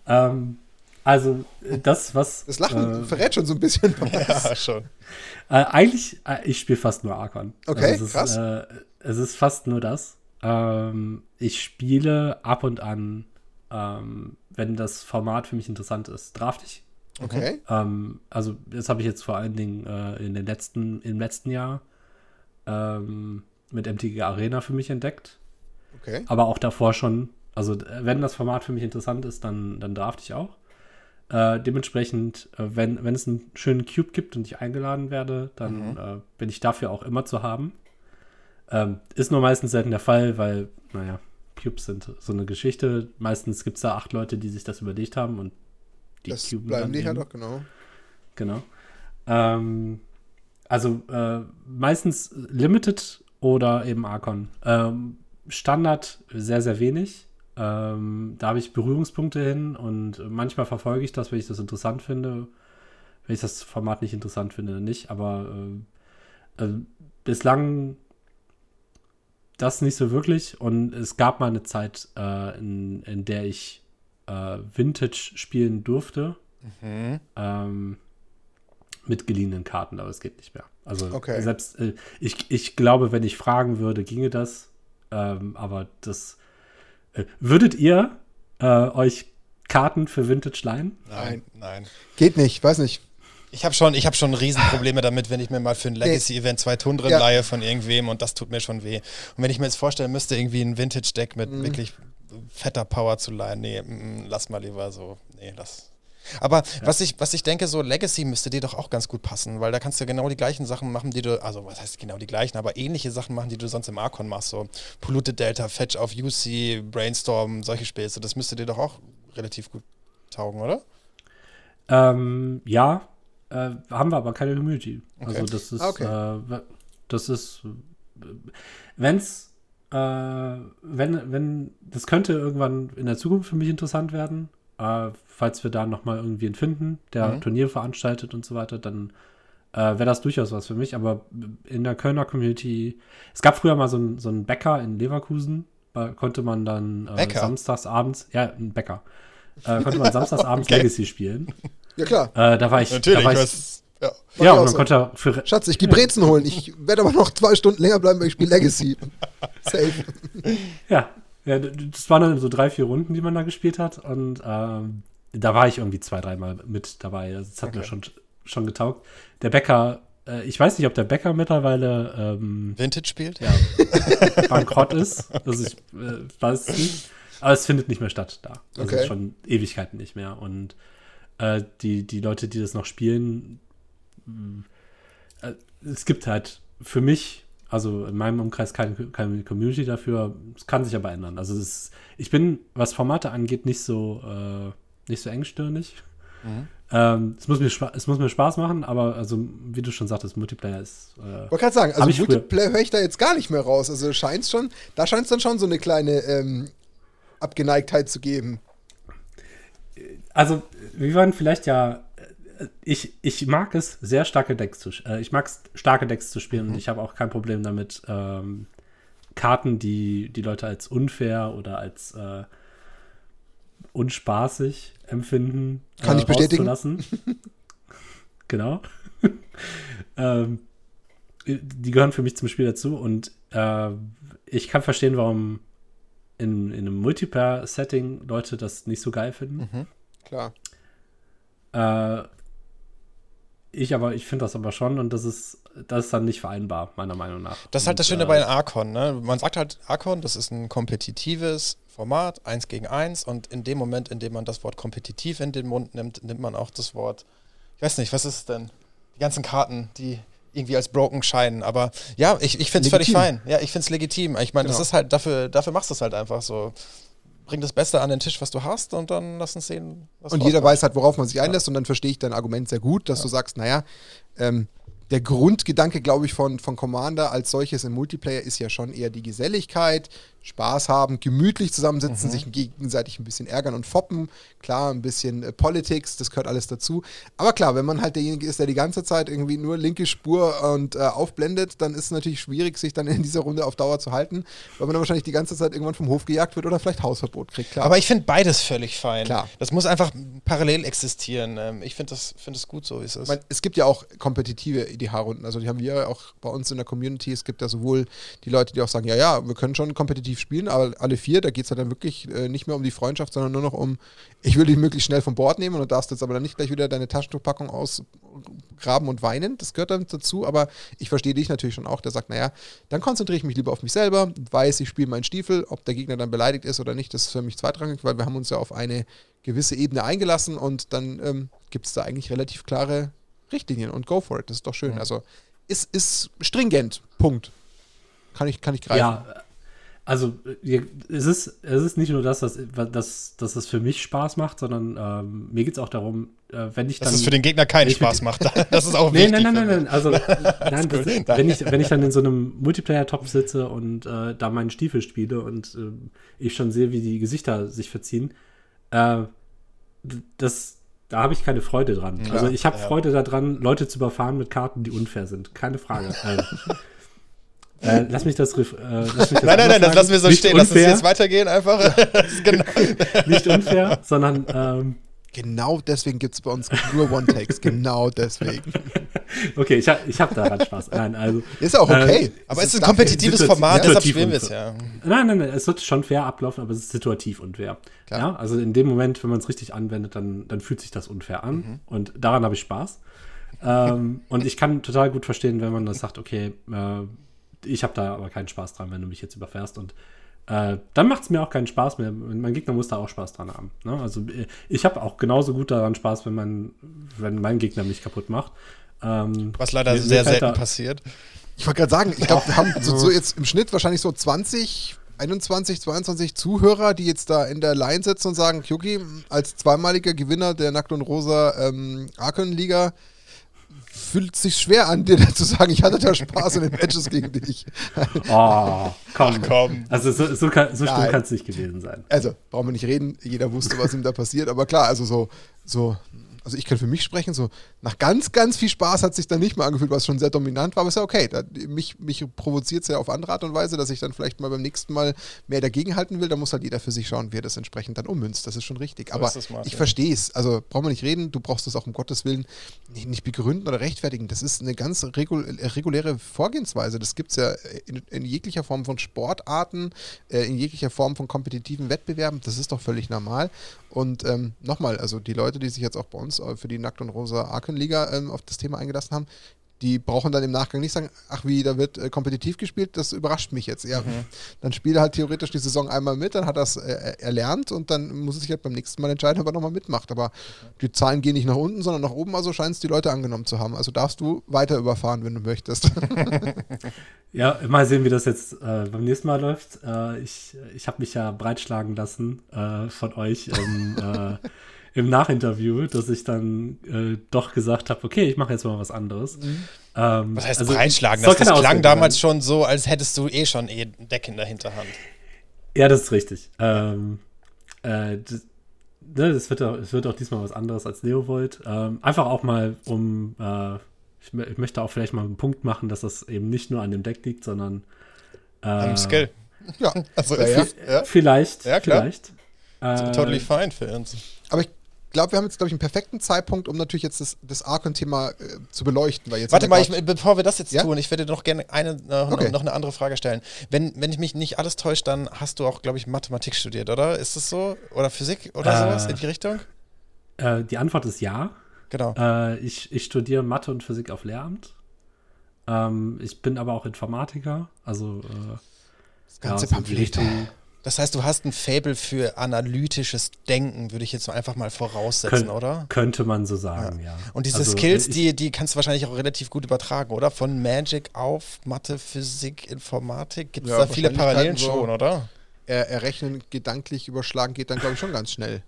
Ähm, also, äh, das, was. Das Lachen äh, verrät schon so ein bisschen was. Ja, schon. Äh, eigentlich, äh, ich spiele fast nur Archon. Okay, also es krass. Ist, äh, es ist fast nur das. Ähm, ich spiele ab und an, ähm, wenn das Format für mich interessant ist, draft ich. Okay. Ähm, also das habe ich jetzt vor allen Dingen äh, in den letzten, im letzten Jahr ähm, mit MTG Arena für mich entdeckt. Okay. Aber auch davor schon. Also wenn das Format für mich interessant ist, dann, dann draft ich auch. Äh, dementsprechend, äh, wenn, wenn es einen schönen Cube gibt und ich eingeladen werde, dann äh, bin ich dafür auch immer zu haben. Ähm, ist nur meistens selten der Fall, weil, naja, Cubes sind so eine Geschichte. Meistens gibt es da acht Leute, die sich das überlegt haben und die das cuben bleiben die halt eben. auch, genau. Genau. Ähm, also äh, meistens Limited oder eben Archon. Ähm, Standard sehr, sehr wenig. Ähm, da habe ich Berührungspunkte hin und manchmal verfolge ich das, wenn ich das interessant finde. Wenn ich das Format nicht interessant finde, dann nicht. Aber äh, äh, bislang das nicht so wirklich. Und es gab mal eine Zeit, äh, in, in der ich äh, Vintage spielen durfte Mhm. ähm, mit geliehenen Karten, aber es geht nicht mehr. Also Okay. selbst äh, ich, ich glaube, wenn ich fragen würde, ginge das. Ähm, aber das äh, würdet ihr äh, euch Karten für Vintage leihen? Nein, nein. Geht nicht, weiß nicht. Ich habe schon, ich hab schon Riesenprobleme damit, wenn ich mir mal für ein Legacy-Event zwei Tundren Ja. leihe von irgendwem und das tut mir schon weh. Und wenn ich mir jetzt vorstellen müsste, irgendwie ein Vintage-Deck mit Mhm. wirklich fetter Power zu leihen, nee, mm, lass mal lieber so, nee, das. Aber was, ich, was ich denke, so Legacy müsste dir doch auch ganz gut passen, weil da kannst du genau die gleichen Sachen machen, die du, also was heißt genau die gleichen, aber ähnliche Sachen machen, die du sonst im Archon machst. So Polluted Delta, Fetch auf UC, Brainstorm, solche Späße. Das müsste dir doch auch relativ gut taugen, oder? Ähm, ja, äh, haben wir aber keine Community. Okay. Also das ist, Okay. äh, das ist, äh, wenn's, äh, wenn, wenn, das könnte irgendwann in der Zukunft für mich interessant werden, äh, falls wir da nochmal irgendwie einen finden, der Mhm. Turnier veranstaltet und so weiter, dann äh, wäre das durchaus was für mich. Aber in der Kölner Community, es gab früher mal so einen so einen Bäcker in Leverkusen, da konnte man dann äh, samstags abends, ja, ein Bäcker, äh, konnte man samstags abends Okay. Legacy spielen. Ja, klar. Äh, da war ich, da war ich ja. Ja, und man so. konnte für. Schatz, ich gehe Brezen holen. Ich werde aber noch zwei Stunden länger bleiben, weil ich spiele Legacy. Safe. Ja, ja, das waren dann so drei, vier Runden, die man da gespielt hat. Und ähm, da war ich irgendwie zwei, dreimal mit dabei. Also, das hat mir Okay. schon, schon getaugt. Der Bäcker, äh, ich weiß nicht, ob der Bäcker mittlerweile ähm, Vintage spielt? ja, bankrott ist. Also ich äh, weiß es nicht. Aber es findet nicht mehr statt da. Also Okay. schon Ewigkeiten nicht mehr. Und äh, die, die Leute, die das noch spielen, es gibt halt für mich, also in meinem Umkreis keine, keine Community dafür. Es kann sich aber ändern. Also ist, ich bin, was Formate angeht, nicht so, äh, nicht so engstirnig. Mhm. Ähm, es, muss mir es muss mir Spaß machen, aber also, wie du schon sagtest, Multiplayer ist. Äh, Ich wollte gerade sagen, also. Multiplayer höre ich da jetzt gar nicht mehr raus. Also scheint's schon, da scheint es dann schon so eine kleine ähm, Abgeneigtheit zu geben. Also, wir waren vielleicht ja. Ich, ich mag es, sehr starke Decks zu äh, Ich mag es, starke Decks zu spielen und ich habe auch kein Problem damit, ähm, Karten, die die Leute als unfair oder als äh, unspaßig empfinden, Kann äh, ich bestätigen. genau. ähm, die gehören für mich zum Spiel dazu und äh, ich kann verstehen, warum in, in einem Multiplayer-Setting Leute das nicht so geil finden. Mhm. Klar. Äh, ich aber, ich finde das aber schon und das ist, das ist dann nicht vereinbar, meiner Meinung nach. Das ist halt das Und, Schöne äh, bei den Archon, ne? Man sagt halt, Archon, das ist ein kompetitives Format, eins gegen eins, und in dem Moment, in dem man das Wort kompetitiv in den Mund nimmt, nimmt man auch das Wort, ich weiß nicht, was ist es denn? Die ganzen Karten, die irgendwie als broken scheinen. Aber ja, ich, ich finde es völlig fein. Ja, ich finde es legitim. Ich meine, das Genau. ist halt, dafür, dafür machst du es halt einfach so. Bring das Beste an den Tisch, was du hast, und dann lass uns sehen, was Und jeder weiß halt, worauf man sich einlässt. Und dann verstehe ich dein Argument sehr gut, dass du sagst, naja, ähm, der Grundgedanke, glaube ich, von, von Commander als solches im Multiplayer ist ja schon eher die Geselligkeit, Spaß haben, gemütlich zusammensitzen, sich gegenseitig ein bisschen ärgern und foppen. Klar, ein bisschen äh, Politics, das gehört alles dazu. Aber klar, wenn man halt derjenige ist, der die ganze Zeit irgendwie nur linke Spur und äh, aufblendet, dann ist es natürlich schwierig, sich dann in dieser Runde auf Dauer zu halten, weil man dann wahrscheinlich die ganze Zeit irgendwann vom Hof gejagt wird oder vielleicht Hausverbot kriegt. Klar. Aber ich finde beides völlig fein. Klar. Das muss einfach parallel existieren. Ähm, Ich finde das, find das gut so, wie es Ich ist. meine, es gibt ja auch kompetitive IDH-Runden. Also die haben wir ja auch bei uns in der Community. Es gibt ja sowohl die Leute, die auch sagen, ja, ja, wir können schon kompetitiv spielen, aber alle vier, da geht es ja dann wirklich äh, nicht mehr um die Freundschaft, sondern nur noch um, ich will dich möglichst schnell vom Bord nehmen und du darfst jetzt aber dann nicht gleich wieder deine Taschentuchpackung ausgraben und weinen. Das gehört dann dazu, aber ich verstehe dich natürlich schon auch, der sagt, naja, dann konzentriere ich mich lieber auf mich selber, weiß, ich spiele meinen Stiefel, ob der Gegner dann beleidigt ist oder nicht, das ist für mich zweitrangig, weil wir haben uns ja auf eine gewisse Ebene eingelassen und dann ähm, gibt es da eigentlich relativ klare Richtlinien und go for it. Das ist doch schön. Mhm. Also ist, ist stringent. Punkt. Kann ich, kann ich greifen. Ja, also es ist, es ist nicht nur das, dass, dass, dass es für mich Spaß macht, sondern ähm, mir geht es auch darum, äh, wenn ich Dass dann. es für den Gegner keinen Spaß macht. Das ist auch Nee, wichtig. nein, nein, nein, finde nein. Also, nein, gut. wenn, ich, wenn ich dann in so einem Multiplayer-Top sitze und äh, da meinen Stiefel spiele und äh, ich schon sehe, wie die Gesichter sich verziehen, äh, das, da habe ich keine Freude dran. Klar, also ich habe ja. Freude daran, Leute zu überfahren mit Karten, die unfair sind. Keine Frage. äh, äh, lass mich das. Äh, lass mich das Nein, nein, nein, das lassen wir so. Nicht stehen. Lass uns unfair, jetzt weitergehen einfach. Das ist genau. Nicht unfair, sondern ähm, Genau deswegen gibt es bei uns nur One-Takes. genau deswegen. okay, ich habe ich hab daran Spaß. Nein, also, Ist auch okay. Äh, Aber es ist ein kompetitives Situativ- Format, deshalb situativ spielen wir es ja. Nein, nein, nein, es wird schon fair ablaufen, aber es ist situativ unfair. Klar. Ja, also in dem Moment, wenn man es richtig anwendet, dann, dann fühlt sich das unfair an Mhm. und daran habe ich Spaß. ähm, und ich kann total gut verstehen, wenn man das sagt, okay, äh, ich habe da aber keinen Spaß dran, wenn du mich jetzt überfährst und äh, dann macht es mir auch keinen Spaß mehr. Mein Gegner muss da auch Spaß dran haben. Ne? Also äh, ich habe auch genauso gut daran Spaß, wenn, mein, wenn mein Gegner mich kaputt macht. Ähm, Was leider mir- sehr selten da- passiert. Ich wollte gerade sagen, ich glaube, wir haben so, so jetzt im Schnitt wahrscheinlich so 20, 21, 22 Zuhörer, die jetzt da in der Line sitzen und sagen, Kyoki, als zweimaliger Gewinner der Nackt und Rosa ähm, Arken-Liga fühlt es sich schwer an, dir zu sagen, ich hatte da Spaß in den Matches gegen dich. Oh, komm. komm. Also so, so, kann, so schlimm kann es nicht gewesen sein. Also, brauchen wir nicht reden, jeder wusste, was ihm da passiert, aber klar, also so, so, also ich kann für mich sprechen, so nach ganz, ganz viel Spaß hat sich dann nicht mehr angefühlt, was schon sehr dominant war, aber ist ja okay. Da, mich mich provoziert es ja auf andere Art und Weise, dass ich dann vielleicht mal beim nächsten Mal mehr dagegenhalten will, da muss halt jeder für sich schauen, wie er das entsprechend dann ummünzt, das ist schon richtig. So aber ich verstehe es, also brauchen wir nicht reden, du brauchst das auch um Gottes Willen nicht, nicht begründen oder rechtfertigen, das ist eine ganz regul reguläre Vorgehensweise, das gibt es ja in, in jeglicher Form von Sportarten, äh, in jeglicher Form von kompetitiven Wettbewerben, das ist doch völlig normal. Und ähm, nochmal, also die Leute, die sich jetzt auch bei uns äh, für die Nackt und Rosa Arken-Liga ähm, auf das Thema eingelassen haben, die brauchen dann im Nachgang nicht sagen, ach wie, da wird äh, kompetitiv gespielt, das überrascht mich jetzt. Ja, dann spielt er halt theoretisch die Saison einmal mit, dann hat er es äh, erlernt und dann muss er sich halt beim nächsten Mal entscheiden, ob er nochmal mitmacht. Aber die Zahlen gehen nicht nach unten, sondern nach oben, also scheinen es die Leute angenommen zu haben. Also darfst du weiter überfahren, wenn du möchtest. Ja, mal sehen, wie das jetzt äh, beim nächsten Mal läuft. Äh, ich ich habe mich ja breitschlagen lassen äh, von euch im, äh, im Nachinterview, dass ich dann äh, doch gesagt habe, okay, ich mache jetzt mal was anderes. Ähm, Was heißt also, breitschlagen? soll Das, das klang damals schon so, als hättest du eh schon eh ein Deck in der Hinterhand. Ja, das ist richtig. Ähm, äh, das, ne, das wird auch, es wird auch diesmal was anderes als Neovolt. Ähm, einfach auch mal, um äh, ich, ich möchte auch vielleicht mal einen Punkt machen, dass das eben nicht nur an dem Deck liegt, sondern äh, Am Skill. ja, Also, ja. ja. Vielleicht, Ja, klar. vielleicht. Äh, Totally fine für uns. Aber ich glaube, wir haben jetzt, glaube ich, einen perfekten Zeitpunkt, um natürlich jetzt das, das Archon-Thema äh, zu beleuchten. Weil jetzt Warte mal, ich, bevor wir das jetzt Ja? tun, ich würde noch gerne eine, noch, Okay. noch eine andere Frage stellen. Wenn, wenn ich mich nicht alles täusche, dann hast du auch, glaube ich, Mathematik studiert, oder? Ist das so? Oder Physik oder Äh. sowas in die Richtung? Äh, die Antwort ist ja. Genau. Äh, ich, ich studiere Mathe und Physik auf Lehramt. Ähm, ich bin aber auch Informatiker. Also äh, das ganze ja, so Pamphlet. Richtung Das heißt, du hast ein Fable für analytisches Denken, würde ich jetzt einfach mal voraussetzen, könnt- oder? könnte man so sagen, ja. Und diese Also, Skills, ich- die, die kannst du wahrscheinlich auch relativ gut übertragen, oder? Von Magic auf Mathe, Physik, Informatik. Gibt es Ja, da viele Parallelen schon, oder? Er, errechnen, gedanklich überschlagen geht dann, glaube ich, schon ganz schnell.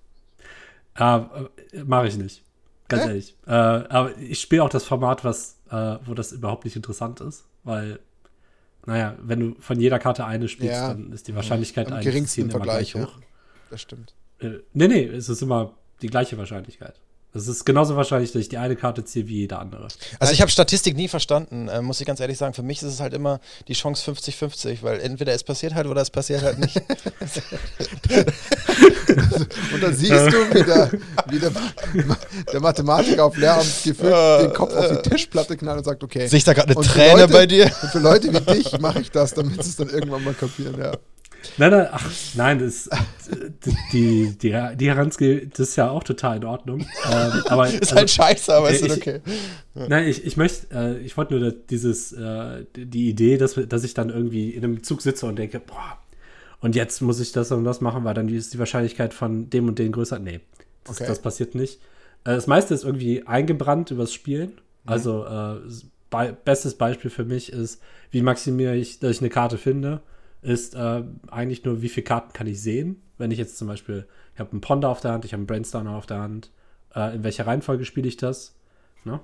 Äh, äh, Mache ich nicht. Ganz Hä? ehrlich. Äh, aber ich spiele auch das Format, was, äh, wo das überhaupt nicht interessant ist, weil, naja, wenn du von jeder Karte eine spielst, Ja. dann ist die Wahrscheinlichkeit Am eigentlich geringsten im immer Vergleich. gleich Ja. hoch. Das stimmt. Äh, nee, nee, es ist immer die gleiche Wahrscheinlichkeit. Es ist genauso wahrscheinlich, dass ich die eine Karte ziehe wie jede andere. Also ich habe Statistik nie verstanden, äh, muss ich ganz ehrlich sagen. Für mich ist es halt immer die Chance 50-50, weil entweder es passiert halt oder es passiert halt nicht. Und dann siehst du, wie der, wie der, der Mathematiker auf Lehramt gefühlt den Kopf auf die Tischplatte knallt und sagt, okay. Sehe ich da gerade eine Träne Leute- bei dir? Und für Leute wie dich mache ich das, damit sie es dann irgendwann mal kapieren, ja. Nein, nein, ach, nein, das, die, die, die Heranske, das ist ja auch total in Ordnung. Ähm, aber Ist also- halt scheiße, aber ist ich- halt okay. Nein, ich, ich möchte, äh, ich wollte nur dieses, äh, die Idee, dass, dass ich dann irgendwie in einem Zug sitze und denke, boah, und jetzt muss ich das und das machen, weil dann ist die Wahrscheinlichkeit von dem und dem größer. Nee, das, Okay. das passiert nicht. Äh, das meiste ist irgendwie eingebrannt übers Spielen. Also, äh, bei, bestes Beispiel für mich ist, wie maximiere ich, dass ich eine Karte finde, ist äh, eigentlich nur, wie viele Karten kann ich sehen. Wenn ich jetzt zum Beispiel, ich habe einen Ponder auf der Hand, ich habe einen Brainstormer auf der Hand, äh, in welcher Reihenfolge spiele ich das? Ne?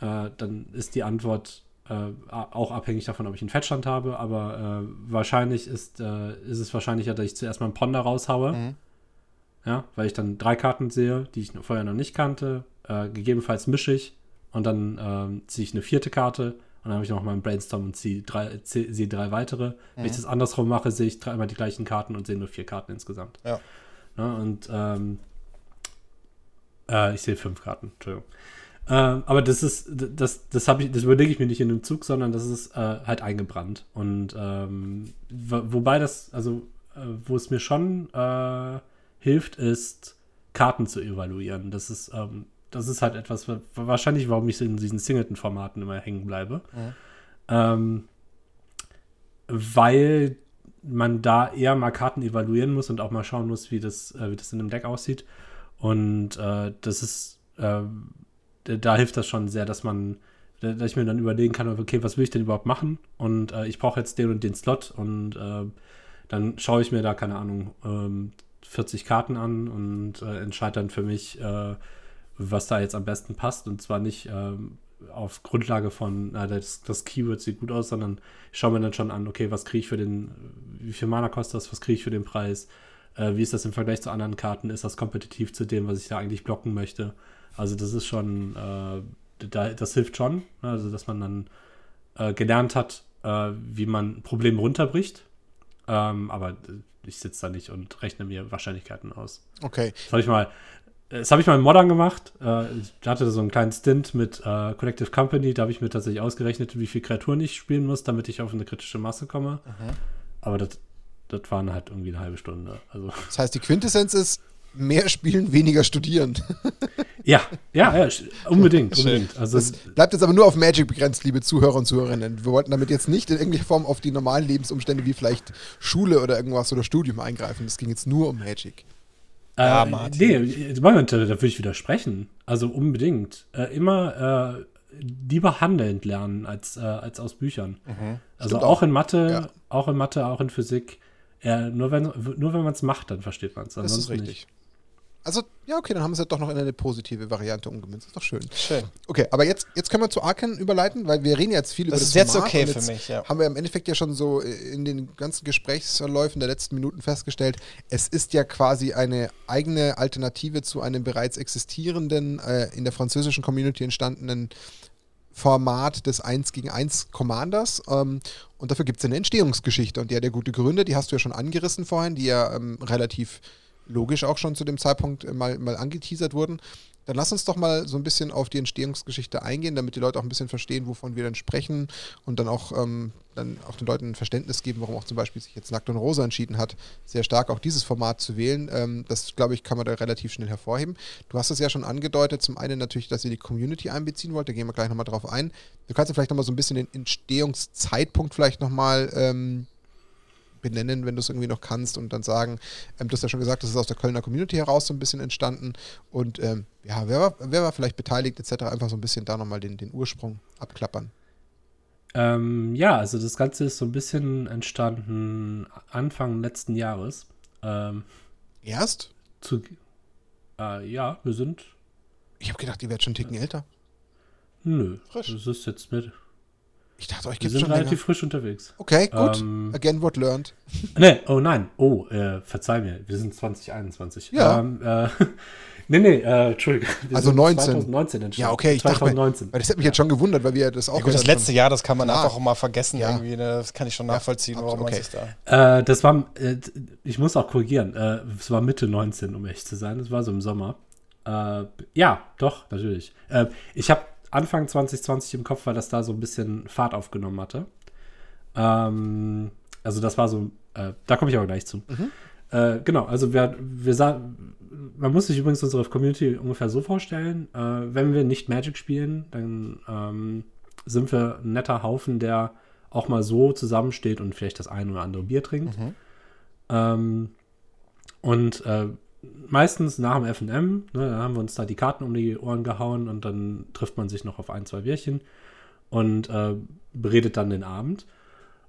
äh, dann ist die Antwort äh, auch abhängig davon, ob ich einen Fettstand habe, aber äh, wahrscheinlich ist, äh, ist es wahrscheinlicher, dass ich zuerst mal einen Ponder raushaue. Mhm. Ja, weil ich dann drei Karten sehe, die ich vorher noch nicht kannte. Gegebenenfalls mische ich und dann ähm, ziehe ich eine vierte Karte dann habe ich noch mal einen Brainstorm und ziehe drei, ziehe, sehe drei weitere. Wenn ich das andersrum mache, sehe ich dreimal die gleichen Karten und sehe nur vier Karten insgesamt. Ja. Ja, und ähm, äh, ich sehe fünf Karten, Entschuldigung. Ähm, aber das ist, das, das habe ich, das überlege ich mir nicht in einem Zug, sondern das ist äh, halt eingebrannt. Und ähm, wo- wobei das, also äh, wo es mir schon äh, hilft, ist Karten zu evaluieren. Das ist, ähm, das ist halt etwas, wa- wahrscheinlich, warum ich in diesen Singleton-Formaten immer hängen bleibe. Ähm, weil man da eher mal Karten evaluieren muss und auch mal schauen muss, wie das, äh, wie das in dem Deck aussieht. Und äh, das ist, äh, da hilft das schon sehr, dass man, dass ich mir dann überlegen kann, okay, was will ich denn überhaupt machen? Und äh, ich brauche jetzt den und den Slot und äh, dann schaue ich mir da, keine Ahnung, ähm, 40 Karten an und äh, entscheide dann für mich, äh, was da jetzt am besten passt. Und zwar nicht ähm, auf Grundlage von, na, das, das Keyword sieht gut aus, sondern ich schaue mir dann schon an, okay, was kriege ich für den, wie viel Mana kostet das, was kriege ich für den Preis, äh, wie ist das im Vergleich zu anderen Karten, ist das kompetitiv zu dem, was ich da eigentlich blocken möchte. Also das ist schon, äh, da, das hilft schon, ne? also dass man dann äh, gelernt hat, äh, wie man Probleme runterbricht. Ähm, aber ich sitze da nicht und rechne mir Wahrscheinlichkeiten aus. Okay. Das habe ich mal, das habe ich mal in Modern gemacht. Äh, ich hatte so einen kleinen Stint mit äh, Collective Company. Da habe ich mir tatsächlich ausgerechnet, wie viele Kreaturen ich spielen muss, damit ich auf eine kritische Masse komme. Aber das, das waren halt irgendwie eine halbe Stunde. Also, Das heißt, die Quintessenz ist, mehr spielen, weniger studieren. ja, ja, ja, unbedingt, unbedingt. Also, Das bleibt jetzt aber nur auf Magic begrenzt, liebe Zuhörer und Zuhörerinnen. Wir wollten damit jetzt nicht in irgendeiner Form auf die normalen Lebensumstände wie vielleicht Schule oder irgendwas oder Studium eingreifen. Es ging jetzt nur um Magic. Ja, äh, Martin. nee, Moment, da, würde ich widersprechen. Also unbedingt. Äh, immer äh, lieber handelnd lernen als, äh, als aus Büchern. Also Stimmt auch auch. in Mathe, Ja. auch in Mathe, auch in Physik. Äh, nur wenn, nur wenn man es macht, dann versteht man es. Das ist richtig. Also, ja, okay, dann haben wir es ja doch noch in eine positive Variante umgemünzt. ist doch schön. Schön. Okay, aber jetzt, jetzt können wir zu Arken überleiten, weil wir reden jetzt viel über Das das ist jetzt Format okay und für jetzt mich, ja. Haben wir im Endeffekt ja schon so in den ganzen Gesprächsverläufen der letzten Minuten festgestellt, es ist ja quasi eine eigene Alternative zu einem bereits existierenden, äh, in der französischen Community entstandenen Format des 1 gegen 1 Commanders. Ähm, und dafür gibt es eine Entstehungsgeschichte. Und die hat ja gute Gründe, die hast du ja schon angerissen vorhin, die ja ähm, relativ logisch auch schon zu dem Zeitpunkt äh, mal, mal angeteasert wurden. Dann lass uns doch mal so ein bisschen auf die Entstehungsgeschichte eingehen, damit die Leute auch ein bisschen verstehen, wovon wir dann sprechen und dann auch, ähm, dann auch den Leuten ein Verständnis geben, warum auch zum Beispiel sich jetzt Nackt und Rosa entschieden hat, sehr stark auch dieses Format zu wählen. Ähm, das, glaube ich, kann man da relativ schnell hervorheben. Du hast es ja schon angedeutet, zum einen natürlich, dass ihr die Community einbeziehen wollt, da gehen wir gleich nochmal drauf ein. Du kannst ja vielleicht nochmal so ein bisschen den Entstehungszeitpunkt vielleicht nochmal ähm, benennen, wenn du es irgendwie noch kannst und dann sagen, ähm, du hast ja schon gesagt, das ist aus der Kölner Community heraus so ein bisschen entstanden und ähm, ja, wer war, wer war vielleicht beteiligt etc., einfach so ein bisschen da nochmal den, den Ursprung abklappern. Ähm, ja, also das Ganze ist so ein bisschen entstanden Anfang letzten Jahres. Ähm, Erst? zu, äh, ja, wir sind. Ich habe gedacht, ihr werdet schon einen Ticken älter. Nö, Frisch. das ist jetzt mit. Ich dachte, euch Wir gibt es sind schon relativ länger. frisch unterwegs. Okay, gut. Ähm, Again, what learned. Nee, oh nein, oh, äh, verzeih mir, wir sind 2021. Ja. Ähm, äh, nee, nee, äh, Entschuldigung. wir Also sind 19. 2019 entstanden. Ja, okay, ich dachte, mir- 2019. weil das hat mich jetzt schon gewundert, weil wir ja das auch Ja, gut, das letzte. Jahr, das kann man Klar. einfach auch mal vergessen Ja. irgendwie. Ne? Das kann ich schon nachvollziehen, warum absolut, man okay. sich da. Äh, das war, äh, ich muss auch korrigieren, äh, es war Mitte 19, um echt zu sein. Das war so im Sommer. Äh, ja, doch, natürlich. Äh, ich habe Anfang 2020 im Kopf, weil das da so ein bisschen Fahrt aufgenommen hatte. Ähm, also das war so, äh, da komme ich aber gleich zu. Äh, genau, also wir, wir man muss sich übrigens unsere Community ungefähr so vorstellen, äh, wenn wir nicht Magic spielen, dann ähm, sind wir ein netter Haufen, der auch mal so zusammensteht und vielleicht das ein oder andere Bier trinkt. Ähm, und äh, meistens nach dem FM, ne, dann haben wir uns da die Karten um die Ohren gehauen und dann trifft man sich noch auf ein, zwei Bierchen und äh, beredet dann den Abend.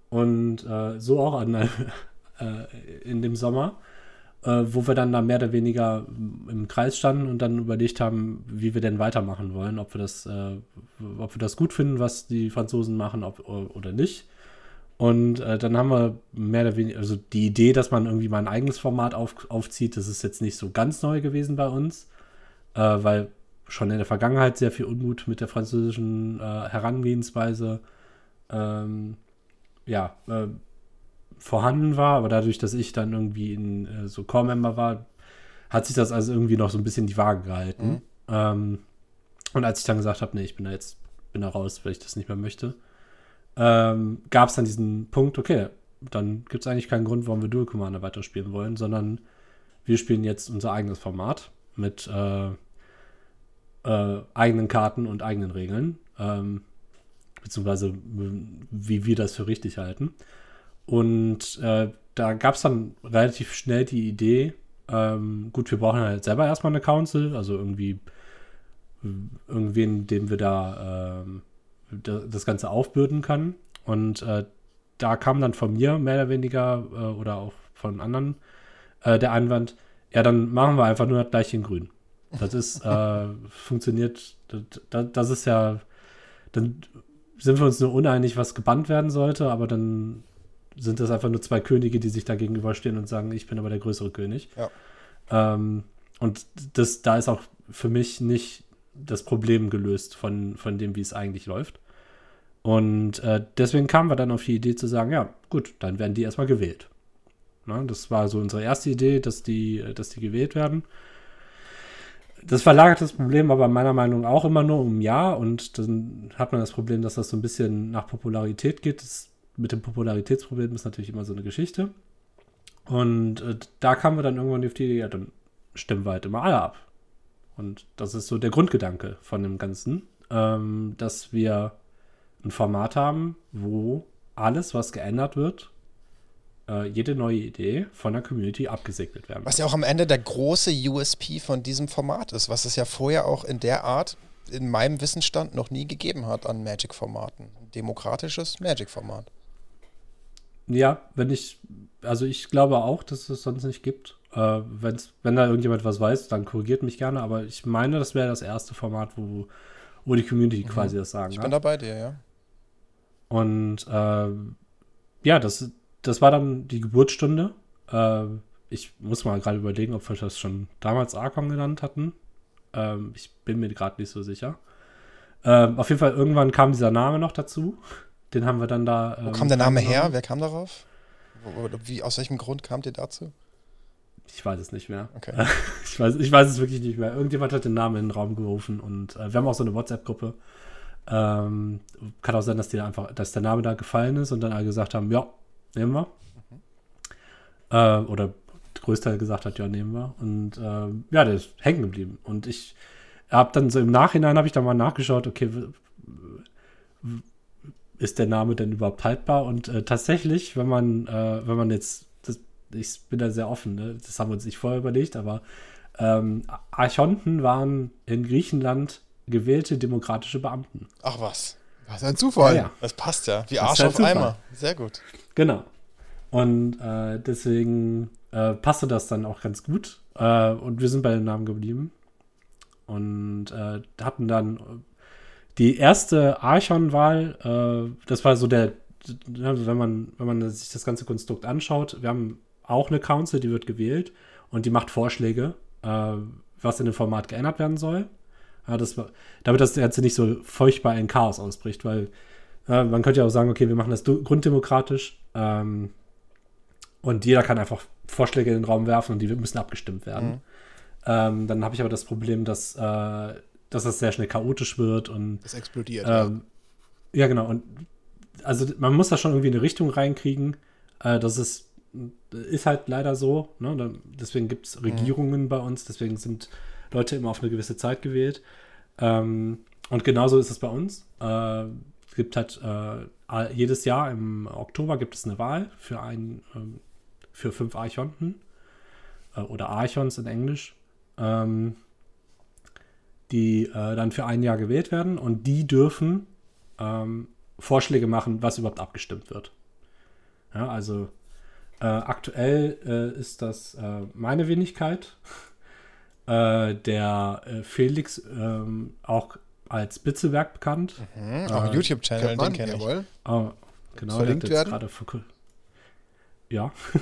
Und äh, so auch an, äh, in dem Sommer, äh, wo wir dann da mehr oder weniger im Kreis standen und dann überlegt haben, wie wir denn weitermachen wollen, ob wir das, äh, ob wir das gut finden, was die Franzosen machen ob, oder nicht. Und äh, dann haben wir mehr oder weniger, also die Idee, dass man irgendwie mal ein eigenes Format auf, aufzieht, das ist jetzt nicht so ganz neu gewesen bei uns, äh, weil schon in der Vergangenheit sehr viel Unmut mit der französischen äh, Herangehensweise ähm, ja, äh, vorhanden war, aber dadurch, dass ich dann irgendwie in äh, so Core-Member war, hat sich das also irgendwie noch so ein bisschen die Waage gehalten. Ähm, und als ich dann gesagt habe, nee, ich bin da jetzt, bin da raus, weil ich das nicht mehr möchte, ähm, gab es dann diesen Punkt, okay, dann gibt es eigentlich keinen Grund, warum wir Dual Commander weiterspielen wollen, sondern wir spielen jetzt unser eigenes Format mit äh, äh, eigenen Karten und eigenen Regeln, ähm, beziehungsweise wie wir das für richtig halten. Und äh, da gab es dann relativ schnell die Idee, ähm, gut, wir brauchen halt selber erstmal eine Council, also irgendwie irgendwen, dem wir da ähm, das Ganze aufbürden können. Und äh, da kam dann von mir mehr oder weniger äh, oder auch von anderen äh, der Einwand, ja, dann machen wir einfach nur das gleiche in grün. Das ist, äh, funktioniert, das, das, ist ja, dann sind wir uns nur uneinig, was gebannt werden sollte, aber dann sind das einfach nur zwei Könige, die sich da gegenüberstehen und sagen, ich bin aber der größere König. Ja. Ähm, und das, da ist auch für mich nicht das Problem gelöst von, von dem, wie es eigentlich läuft. Und äh, deswegen kamen wir dann auf die Idee zu sagen, ja, gut, dann werden die erstmal gewählt. Na, das war so unsere erste Idee, dass die, dass die gewählt werden. Das verlagert das Problem aber meiner Meinung nach auch immer nur um ein Jahr und dann hat man das Problem, dass das so ein bisschen nach Popularität geht. Das mit dem Popularitätsproblem ist natürlich immer so eine Geschichte. Und äh, da kamen wir dann irgendwann auf die Idee, ja, dann stimmen wir halt immer alle ab. Und das ist so der Grundgedanke von dem Ganzen, ähm, dass wir ein Format haben, wo alles, was geändert wird, äh, jede neue Idee von der Community abgesegnet werden. Was ja auch am Ende der große USP von diesem Format ist, was es ja vorher auch in der Art in meinem Wissensstand noch nie gegeben hat an Magic-Formaten. Demokratisches Magic-Format. Ja, wenn ich, also ich glaube auch, dass es sonst nicht gibt. Äh, wenn's, wenn da irgendjemand was weiß, dann korrigiert mich gerne, aber ich meine, das wäre das erste Format, wo, wo die Community mhm. quasi das sagen Ich bin da bei dir, ja. Und äh, ja, das, das war dann die Geburtsstunde. Äh, ich muss mal gerade überlegen, ob wir das schon damals Archon genannt hatten. Ähm, ich bin mir gerade nicht so sicher. Ähm, auf jeden Fall, irgendwann kam dieser Name noch dazu. Den haben wir dann da. Ähm, Wo kam der Name her? Wer kam darauf? Wie, aus welchem Grund kamt ihr dazu? Ich weiß es nicht mehr. Okay. ich, weiß, ich weiß es wirklich nicht mehr. Irgendjemand hat den Namen in den Raum gerufen und äh, wir haben auch so eine WhatsApp-Gruppe. Ähm, kann auch sein, dass, die einfach, dass der Name da gefallen ist und dann alle gesagt haben, ja, nehmen wir. Mhm. Äh, oder der Größte gesagt hat, ja, nehmen wir. Und äh, ja, der ist hängen geblieben. Und ich habe dann so im Nachhinein habe ich dann mal nachgeschaut, okay, ist der Name denn überhaupt haltbar? Und äh, tatsächlich, wenn man, äh, wenn man jetzt, ich bin da sehr offen, ne? das haben wir uns nicht vorher überlegt, aber ähm, Archonten waren in Griechenland gewählte demokratische Beamten. Ach was. Was ein Zufall. Ja, ja. Das passt ja. Wie Arsch auf Eimer. Sehr gut. Genau. Und äh, deswegen äh, passte das dann auch ganz gut. Äh, und wir sind bei den Namen geblieben. Und äh, hatten dann die erste Archon-Wahl, äh, das war so der, wenn man, wenn man sich das ganze Konstrukt anschaut, wir haben auch eine Council, die wird gewählt und die macht Vorschläge, äh, was in dem Format geändert werden soll. Ja, das damit das Ganze nicht so furchtbar in Chaos ausbricht, weil äh, man könnte ja auch sagen, okay, wir machen das grunddemokratisch ähm, und jeder kann einfach Vorschläge in den Raum werfen und die müssen abgestimmt werden. Mhm. Ähm, dann habe ich aber das Problem, dass äh, dass das sehr schnell chaotisch wird und. Es explodiert. Ähm, ja. ja. genau. Und also man muss da schon irgendwie eine Richtung reinkriegen. Äh, das ist, ist halt leider so. Ne? deswegen gibt es mhm. Regierungen mhm. bei uns, deswegen sind Leute immer auf eine gewisse Zeit gewählt. Ähm, und genauso ist es bei uns. Äh, es gibt halt äh, jedes Jahr im Oktober gibt es eine Wahl für ein ähm, für fünf Archonten äh, oder Archons in Englisch. Ähm, die äh, dann für ein Jahr gewählt werden und die dürfen ähm, Vorschläge machen, was überhaupt abgestimmt wird. Ja, also äh, aktuell äh, ist das äh, meine Wenigkeit, äh, der äh, Felix ähm, auch als Bitzewerk bekannt. Mhm, auch YouTube-Channel, den kenne ich. Oh, genau, Verlinkt der hat jetzt gerade ja.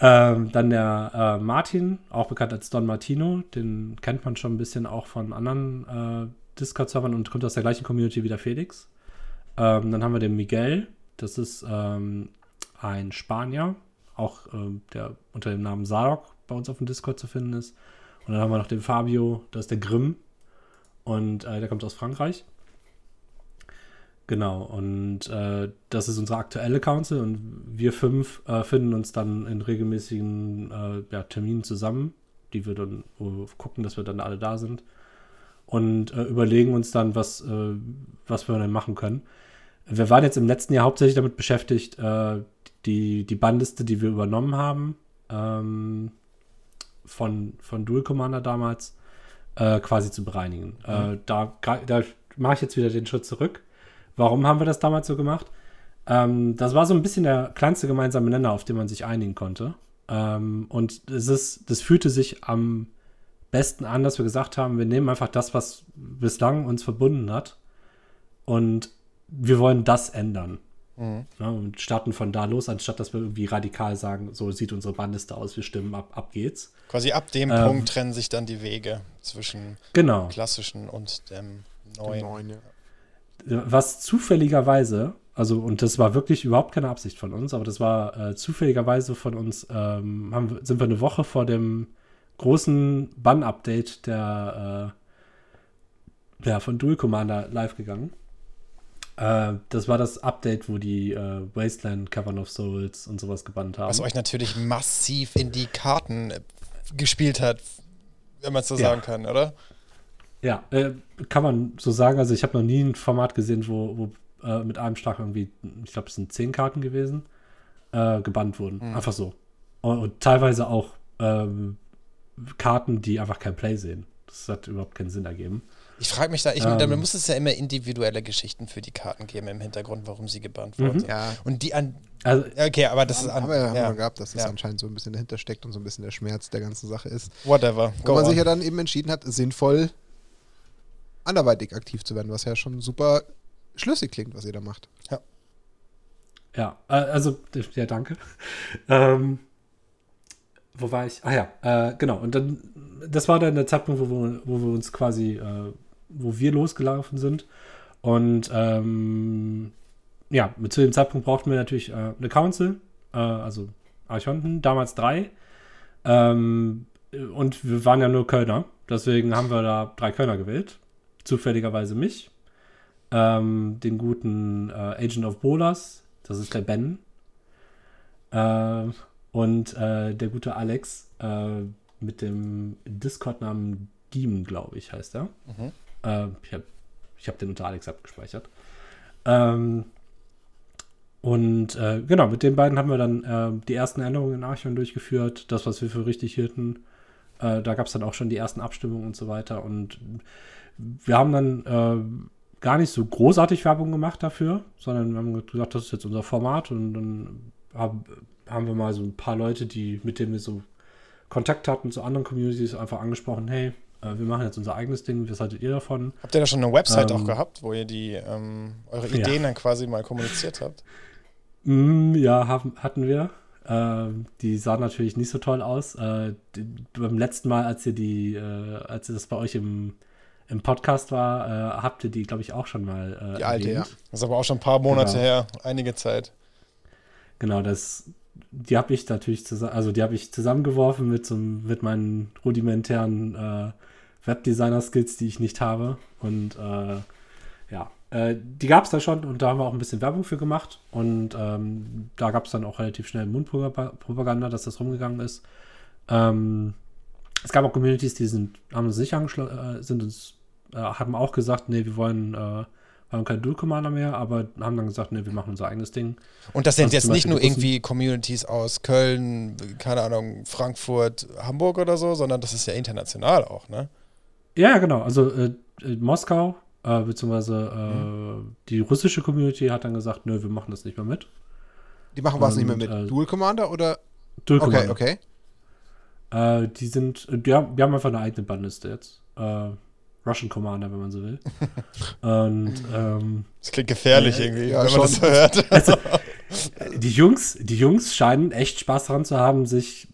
Ähm, dann der äh, Martin, auch bekannt als Don Martino, den kennt man schon ein bisschen auch von anderen äh, Discord-Servern und kommt aus der gleichen Community wie der Felix. Ähm, dann haben wir den Miguel, das ist ähm, ein Spanier, auch ähm, der unter dem Namen Sarok bei uns auf dem Discord zu finden ist. Und dann haben wir noch den Fabio, das ist der Grimm und äh, der kommt aus Frankreich. Genau, und äh, das ist unsere aktuelle Council und wir fünf äh, finden uns dann in regelmäßigen äh, ja, Terminen zusammen, die wir dann gucken, dass wir dann alle da sind und äh, überlegen uns dann, was, äh, was wir dann machen können. Wir waren jetzt im letzten Jahr hauptsächlich damit beschäftigt, äh, die, die Bandliste, die wir übernommen haben, ähm, von, von Dual Commander damals, äh, quasi zu bereinigen. Äh, da da mache ich jetzt wieder den Schritt zurück. Warum haben wir das damals so gemacht? Ähm, das war so ein bisschen der kleinste gemeinsame Nenner, auf den man sich einigen konnte. Ähm, und es ist, das fühlte sich am besten an, dass wir gesagt haben, wir nehmen einfach das, was bislang uns verbunden hat und wir wollen das ändern. Mhm. Ja, und starten von da los, anstatt dass wir irgendwie radikal sagen, so sieht unsere Bandliste aus, wir stimmen ab, ab geht's. Quasi ab dem Ähm. Punkt trennen sich dann die Wege zwischen Genau. klassischen und dem neuen. Neun, ja. was zufälligerweise, also und das war wirklich überhaupt keine Absicht von uns, aber das war äh, zufälligerweise von uns, ähm, haben, wir- sind wir eine Woche vor dem großen Bann-Update der, äh, ja, von Dual Commander live gegangen. Äh, das war das Update, wo die äh, Wasteland, Cavern of Souls und sowas gebannt haben. Was euch natürlich massiv in die Karten äh, gespielt hat, wenn man es so Ja. sagen kann, oder? Ja, äh, kann man so sagen. Also ich habe noch nie ein Format gesehen, wo, wo äh, mit einem Schlag irgendwie, ich glaube, es sind zehn Karten gewesen, äh, gebannt wurden. Einfach so. Und, und teilweise auch ähm, Karten, die einfach kein Play sehen. Das hat überhaupt keinen Sinn ergeben. Ich frage mich da, ich, Ähm. da muss es ja immer individuelle Geschichten für die Karten geben im Hintergrund, warum sie gebannt wurden. Mhm. Ja, Und die an. Also, ja, Okay, aber das ist an. haben wir, haben ja, wir gehabt, dass das ja. anscheinend so ein bisschen dahinter steckt und so ein bisschen der Schmerz der ganzen Sache ist. Whatever. Wo Go man on. sich ja dann eben entschieden hat, sinnvoll anderweitig aktiv zu werden, was ja schon super schlüssig klingt, was ihr da macht. ja, äh, also, ja, danke. ähm, wo war ich? Ah ja, äh, genau. Und dann, das war dann der Zeitpunkt, wo wir, wo wir uns quasi, äh, wo wir losgelaufen sind. Und ähm, ja, zu dem Zeitpunkt brauchten wir natürlich äh, eine Council, äh, also Archonten, damals drei. Ähm, und wir waren ja nur Kölner, deswegen haben wir da drei Kölner gewählt. Zufälligerweise mich, ähm, den guten äh, Agent of Bolas, das ist der Ben. Äh, und äh, der gute Alex äh, mit dem Discord-Namen Demon, glaube ich, heißt er. Mhm. Äh, ich habe hab den unter Alex abgespeichert. Ähm, und äh, genau, mit den beiden haben wir dann äh, die ersten Änderungen in Archon durchgeführt. Das, was wir für richtig hielten. Äh, da gab es dann auch schon die ersten Abstimmungen und so weiter. Und wir haben dann äh, gar nicht so großartig Werbung gemacht dafür, sondern wir haben gesagt, das ist jetzt unser Format. Und dann haben, haben wir mal so ein paar Leute, die, mit denen wir so Kontakt hatten zu anderen Communities, einfach angesprochen, hey, wir machen jetzt unser eigenes Ding, was haltet ihr davon? Habt ihr da schon eine Website Ähm, auch gehabt, wo ihr die ähm, eure ja. Ideen dann quasi mal kommuniziert habt? Mm, ja, haben, hatten wir. Ähm, die sah natürlich nicht so toll aus. Äh, die, beim letzten Mal, als ihr die, äh, als das bei euch im, im Podcast war, äh, habt ihr die, glaube ich, auch schon mal äh, Die alte, erwähnt. Das ist aber auch schon ein paar Monate Genau. her, einige Zeit. Genau, das, die habe ich natürlich zusammen, also die habe ich zusammengeworfen mit so, mit meinen rudimentären äh, Webdesigner-Skills, die ich nicht habe. Und äh, ja, äh, die gab es da schon und da haben wir auch ein bisschen Werbung für gemacht. Und ähm, da gab es dann auch relativ schnell Mundpropaganda, dass das rumgegangen ist. Ähm, es gab auch Communities, die sind, haben uns nicht angeschlossen, äh, sind uns, äh, haben auch gesagt, nee, wir wollen, wollen keinen Dual Commander mehr, aber haben dann gesagt, nee, wir machen unser eigenes Ding. Und das sind Also jetzt nicht nur irgendwie Communities aus Köln, keine Ahnung, Frankfurt, Hamburg oder so, sondern das ist ja international auch, ne? Ja, genau. Also äh, äh, Moskau, äh, beziehungsweise äh, die russische Community hat dann gesagt, nö, wir machen das nicht mehr mit. Die machen was nicht mehr Und, mit äh, Dual Commander oder? Dual Okay, Commander. okay. Äh, die sind, die haben, die haben einfach eine eigene Bandliste jetzt. Russian Commander, wenn man so will. Und ähm, Das klingt gefährlich Äh, irgendwie, ja, wenn man das so hört. also, die Jungs, die Jungs scheinen echt Spaß daran zu haben, sich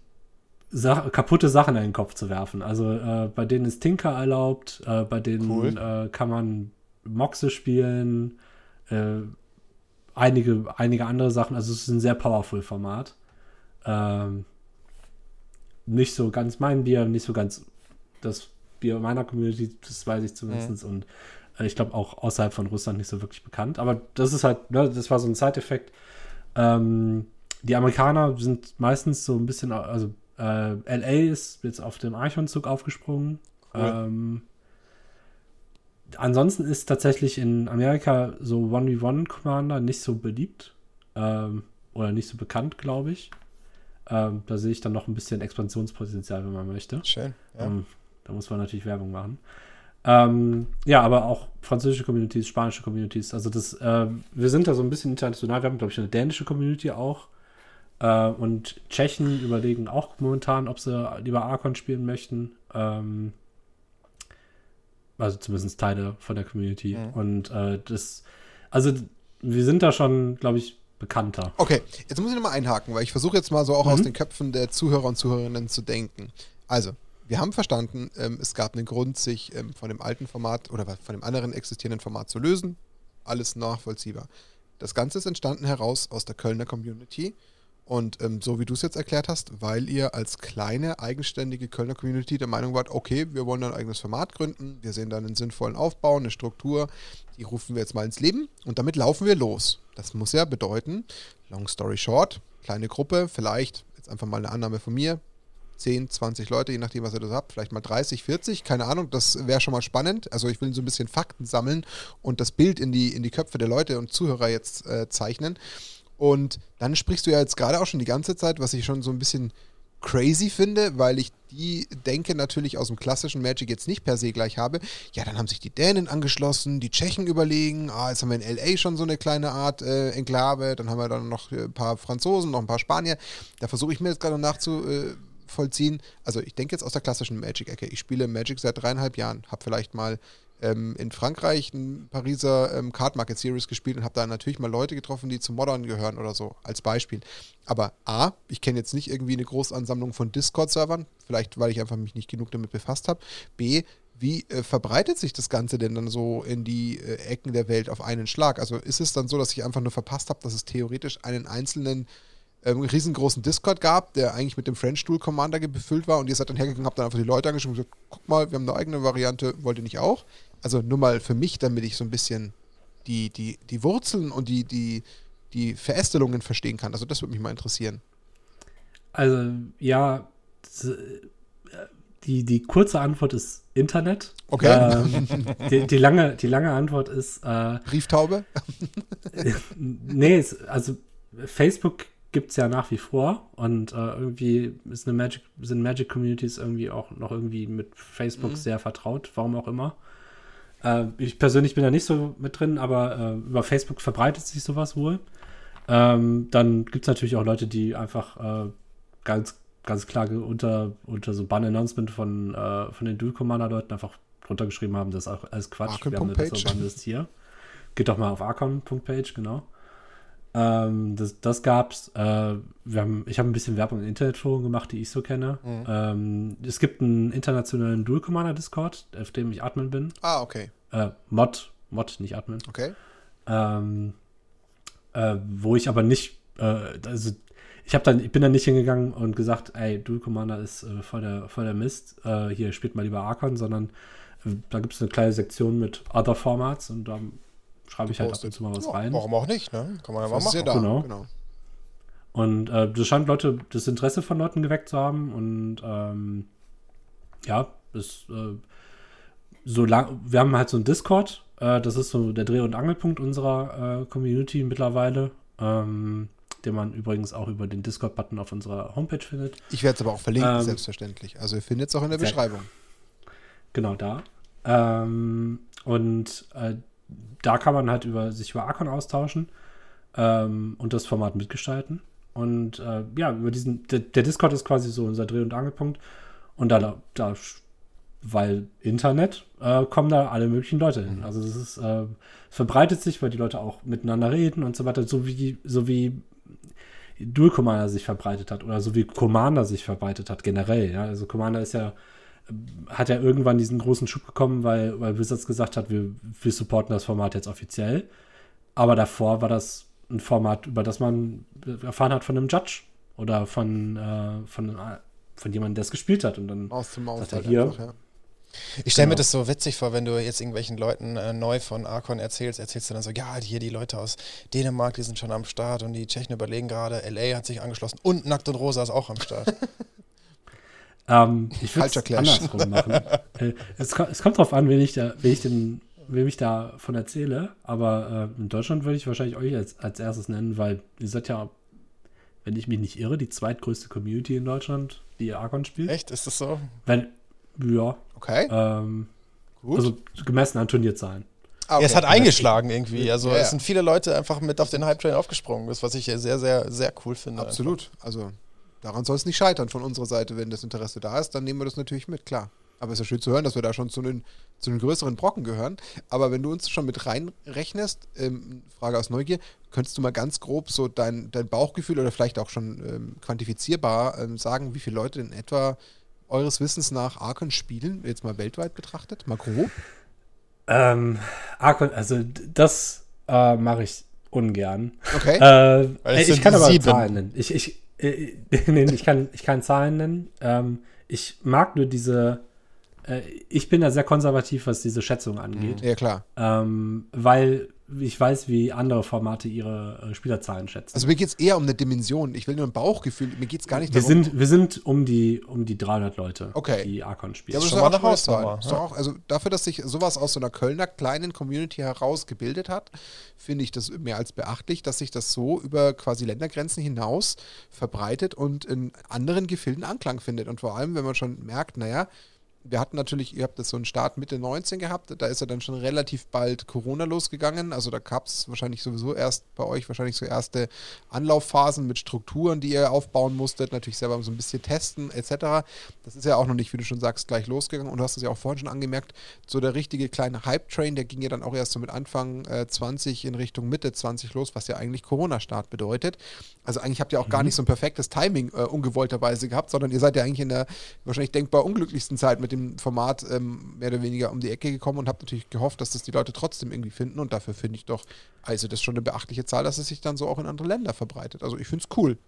Sa kaputte Sachen in den Kopf zu werfen. Also äh, bei denen ist Tinker erlaubt, äh, bei denen Cool. äh, kann man Moxe spielen, äh, einige, einige andere Sachen. Also es ist ein sehr powerful Format. Ähm, nicht so ganz mein Bier, nicht so ganz das Bier meiner Community, das weiß ich zumindest. Und äh, ich glaube auch außerhalb von Russland nicht so wirklich bekannt. Aber das ist halt, ne, das war so ein Side-Effekt. Ähm, die Amerikaner sind meistens so ein bisschen, also äh, LA ist jetzt auf dem Archon-Zug aufgesprungen. Cool. Ähm, ansonsten ist tatsächlich in Amerika so 1v1 Commander nicht so beliebt. Ähm, oder nicht so bekannt, glaube ich. Ähm, da sehe ich dann noch ein bisschen Expansionspotenzial, wenn man möchte. Schön. Ja. Ähm, da muss man natürlich Werbung machen. Ähm, ja, aber auch französische Communities, spanische Communities. Also das, äh, wir sind da so ein bisschen international. Wir haben, glaube ich, eine dänische Community auch. Äh, und Tschechen überlegen auch momentan, ob sie lieber Archon spielen möchten. Ähm, also zumindest Teile von der Community. Mhm. Und äh, das, also wir sind da schon, glaube ich, bekannter. Okay, jetzt muss ich nochmal einhaken, weil ich versuche jetzt mal so auch Mhm. aus den Köpfen der Zuhörer und Zuhörerinnen zu denken. Also, wir haben verstanden, ähm, es gab einen Grund, sich ähm, von dem alten Format oder von dem anderen existierenden Format zu lösen. Alles nachvollziehbar. Das Ganze ist entstanden heraus aus der Kölner Community. Und ähm, so wie du es jetzt erklärt hast, weil ihr als kleine, eigenständige Kölner Community der Meinung wart, okay, wir wollen ein eigenes Format gründen, wir sehen da einen sinnvollen Aufbau, eine Struktur, die rufen wir jetzt mal ins Leben und damit laufen wir los. Das muss ja bedeuten, long story short, kleine Gruppe, vielleicht, jetzt einfach mal eine Annahme von mir, 10, 20 Leute, je nachdem, was ihr da habt, vielleicht mal 30, 40, keine Ahnung, das wäre schon mal spannend. Also ich will so ein bisschen Fakten sammeln und das Bild in die, in die Köpfe der Leute und Zuhörer jetzt äh, zeichnen. Und dann sprichst du ja jetzt gerade auch schon die ganze Zeit, was ich schon so ein bisschen crazy finde, weil ich die Denke natürlich aus dem klassischen Magic jetzt nicht per se gleich habe. Ja, dann haben sich die Dänen angeschlossen, die Tschechen überlegen, ah, jetzt haben wir in LA schon so eine kleine Art äh, Enklave, dann haben wir dann noch äh, ein paar Franzosen, noch ein paar Spanier. Da versuche ich mir jetzt gerade nachzuvollziehen. Also ich denke jetzt aus der klassischen Magic-Ecke. Ich spiele Magic seit dreieinhalb Jahren, habe vielleicht mal ähm, in Frankreich ein Pariser ähm, Card Market Series gespielt und habe da natürlich mal Leute getroffen, die zu Modern gehören oder so, als Beispiel. Aber A, ich kenne jetzt nicht irgendwie eine Großansammlung von Discord-Servern, vielleicht weil ich einfach mich nicht genug damit befasst habe. B, wie äh, verbreitet sich das Ganze denn dann so in die äh, Ecken der Welt auf einen Schlag? Also ist es dann so, dass ich einfach nur verpasst habe, dass es theoretisch einen einzelnen ähm, riesengroßen Discord gab, der eigentlich mit dem French Duel Commander befüllt war und ihr seid dann hergegangen, habt dann einfach die Leute angeschrieben und gesagt, guck mal, wir haben eine eigene Variante, wollt ihr nicht auch? Also nur mal für mich, damit ich so ein bisschen die, die, die Wurzeln und die, die, die Verästelungen verstehen kann. Also das würde mich mal interessieren. Also, ja, die, die kurze Antwort ist Internet. Okay. Ähm, die, die, lange, die lange Antwort ist, äh, Brieftaube? nee, also Facebook gibt es ja nach wie vor und äh, irgendwie ist eine Magic, sind Magic Communities irgendwie auch noch irgendwie mit Facebook Mhm. sehr vertraut, warum auch immer. Äh, ich persönlich bin da nicht so mit drin, aber äh, über Facebook verbreitet sich sowas wohl. Ähm, dann gibt es natürlich auch Leute, die einfach äh, ganz, ganz klar unter, unter so Ban-Announcement von, äh, von den Dual-Commander-Leuten einfach drunter geschrieben haben, das ist auch alles Quatsch. Wir haben bessere Banlist hier. Geht doch mal auf archon.page, genau. Ähm, das, das gab's. Äh, wir haben, ich habe ein bisschen Werbung in Internetforen gemacht, die ich so kenne. Mhm. Ähm, es gibt einen internationalen Dual Commander Discord, auf dem ich Admin bin. Ah, okay. Äh, Mod, Mod, nicht Admin. Okay. Ähm, äh, wo ich aber nicht, äh, also ich habe dann, ich bin dann nicht hingegangen und gesagt, ey, Dual Commander ist äh, voll, der, voll der Mist, äh, hier spielt mal lieber Archon, sondern da gibt es eine kleine Sektion mit Other Formats und da schreibe ich halt ab und zu mal was Ja, rein. Warum auch nicht, ne? Kann man ja mal Was ist ja machen. da? Genau. genau. Und äh, das scheint Leute, das Interesse von Leuten geweckt zu haben. Und ähm, ja, das, äh, so lang, wir haben halt so einen Discord. Äh, das ist so der Dreh- und Angelpunkt unserer äh, Community mittlerweile. Ähm, den man übrigens auch über den Discord-Button auf unserer Homepage findet. Ich werde es aber auch verlinken, Ähm, selbstverständlich. Also ihr findet es auch in der Beschreibung. Genau da. Ähm, und äh, da kann man halt über, sich über Archon austauschen ähm, und das Format mitgestalten. Und äh, ja, über diesen, der, der Discord ist quasi so unser Dreh- und Angelpunkt. Und da, da weil Internet, äh, kommen da alle möglichen Leute hin. Also das ist, äh, es verbreitet sich, weil die Leute auch miteinander reden und so weiter, so wie, so wie Dual Commander sich verbreitet hat oder so wie Commander sich verbreitet hat generell. Ja? Also Commander ist ja hat ja irgendwann diesen großen Schub bekommen, weil, weil Wizards gesagt hat, wir, wir supporten das Format jetzt offiziell. Aber davor war das ein Format, über das man erfahren hat von einem Judge oder von, äh, von, äh, von jemandem, der es gespielt hat. Und dann Maus zu Maus Sagt er halt hier? einfach, ja. Ich stelle mir Genau. das so witzig vor, wenn du jetzt irgendwelchen Leuten äh, neu von Archon erzählst, erzählst du dann so, ja, hier die Leute aus Dänemark, die sind schon am Start und die Tschechen überlegen gerade, LA hat sich angeschlossen und Nackt und Rosa ist auch am Start. Ähm, ich würde es andersrum machen. äh, es, es kommt drauf an, wen ich da, wen ich den, wem ich davon erzähle. Aber äh, in Deutschland würde ich wahrscheinlich euch als, als erstes nennen, weil ihr seid ja wenn ich mich nicht irre, die zweitgrößte Community in Deutschland, die Archon spielt. Echt? Ist das so? Wenn, ja. Okay, Ähm, gut. also gemessen an Turnierzahlen. Ah, Ja, es okay. hat eingeschlagen irgendwie. Also Ja, ja. es sind viele Leute einfach mit auf den Hype-Train aufgesprungen, was ich sehr, sehr, sehr cool finde. Absolut. Also daran soll es nicht scheitern von unserer Seite. Wenn das Interesse da ist, dann nehmen wir das natürlich mit, klar. Aber es ist ja schön zu hören, dass wir da schon zu den, zu den größeren Brocken gehören. Aber wenn du uns schon mit reinrechnest, ähm, Frage aus Neugier, könntest du mal ganz grob so dein, dein Bauchgefühl oder vielleicht auch schon ähm, quantifizierbar ähm, sagen, wie viele Leute in etwa eures Wissens nach Archon spielen, jetzt mal weltweit betrachtet, mal grob? Ähm, Archon, also das äh, mache ich ungern. Okay. Äh, ich kann aber. Zahlen nennen. Ich, ich, nee, ich, kann, ich kann Zahlen nennen. Ähm, ich mag nur diese. Äh, ich bin da sehr konservativ, was diese Schätzung angeht, ja, klar. ähm, weil ich weiß, wie andere Formate ihre äh, Spielerzahlen schätzen. Also mir geht es eher um eine Dimension. Ich will nur ein Bauchgefühl. Mir geht es gar nicht wir, darum. sind, wir sind um die, um die 300 Leute, Okay. die Archon Ja, spielen. aber das schon ist mal auch eine. Hausnummer, Ist ja. doch auch, also dafür, dass sich sowas aus so einer Kölner kleinen Community heraus gebildet hat, finde ich das mehr als beachtlich, dass sich das so über quasi Ländergrenzen hinaus verbreitet und in anderen Gefilden Anklang findet. Und vor allem, wenn man schon merkt, naja, wir hatten natürlich, ihr habt das so einen Start Mitte 19 gehabt, da ist ja dann schon relativ bald Corona losgegangen. Also da gab es wahrscheinlich sowieso erst bei euch wahrscheinlich so erste Anlaufphasen mit Strukturen, die ihr aufbauen musstet, natürlich selber so ein bisschen testen etc. Das ist ja auch noch nicht, wie du schon sagst, gleich losgegangen und du hast es ja auch vorhin schon angemerkt, so der richtige kleine Hype-Train, der ging ja dann auch erst so mit Anfang äh, 20 in Richtung Mitte 20 los, was ja eigentlich Corona-Start bedeutet. Also eigentlich habt ihr auch gar nicht so ein perfektes Timing äh, ungewollterweise gehabt, sondern ihr seid ja eigentlich in der wahrscheinlich denkbar unglücklichsten Zeit mit dem Format ähm, mehr oder weniger um die Ecke gekommen und habt natürlich gehofft, dass das die Leute trotzdem irgendwie finden und dafür finde ich doch, also das ist schon eine beachtliche Zahl, dass es sich dann so auch in andere Länder verbreitet. Also ich finde es cool.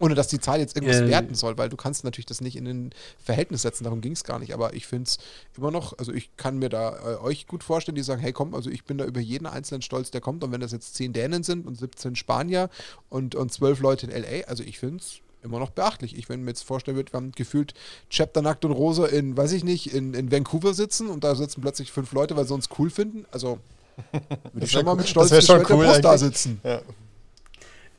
Ohne dass die Zahl jetzt irgendwas Äh, werten soll, weil du kannst natürlich das nicht in ein Verhältnis setzen, darum ging es gar nicht. Aber ich finde es immer noch, also ich kann mir da äh, euch gut vorstellen, die sagen, hey komm, also ich bin da über jeden einzelnen stolz, der kommt. Und wenn das jetzt 10 Dänen sind und 17 Spanier und, und 12 Leute in L.A., also ich finde es immer noch beachtlich. Ich, wenn mir jetzt vorstellen würde, wir haben gefühlt Chapter Nackt und Rosa in, weiß ich nicht, in, in Vancouver sitzen und da sitzen plötzlich fünf Leute, weil sie uns cool finden. Also würde ich schon mal cool. mit stolz schon cool Brust da sitzen. Ja.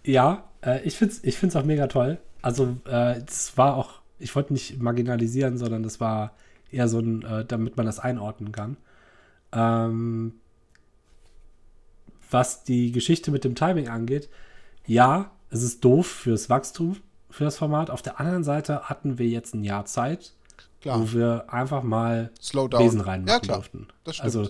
Ja, äh, ich finde es ich find's auch mega toll. Also, äh, es war auch, ich wollte nicht marginalisieren, sondern das war eher so ein, äh, damit man das einordnen kann. Ähm, was die Geschichte mit dem Timing angeht, ja, es ist doof fürs Wachstum, für das Format. Auf der anderen Seite hatten wir jetzt ein Jahr Zeit, Klar, wo wir einfach mal. Besen reinmachen ja, klar. durften. Also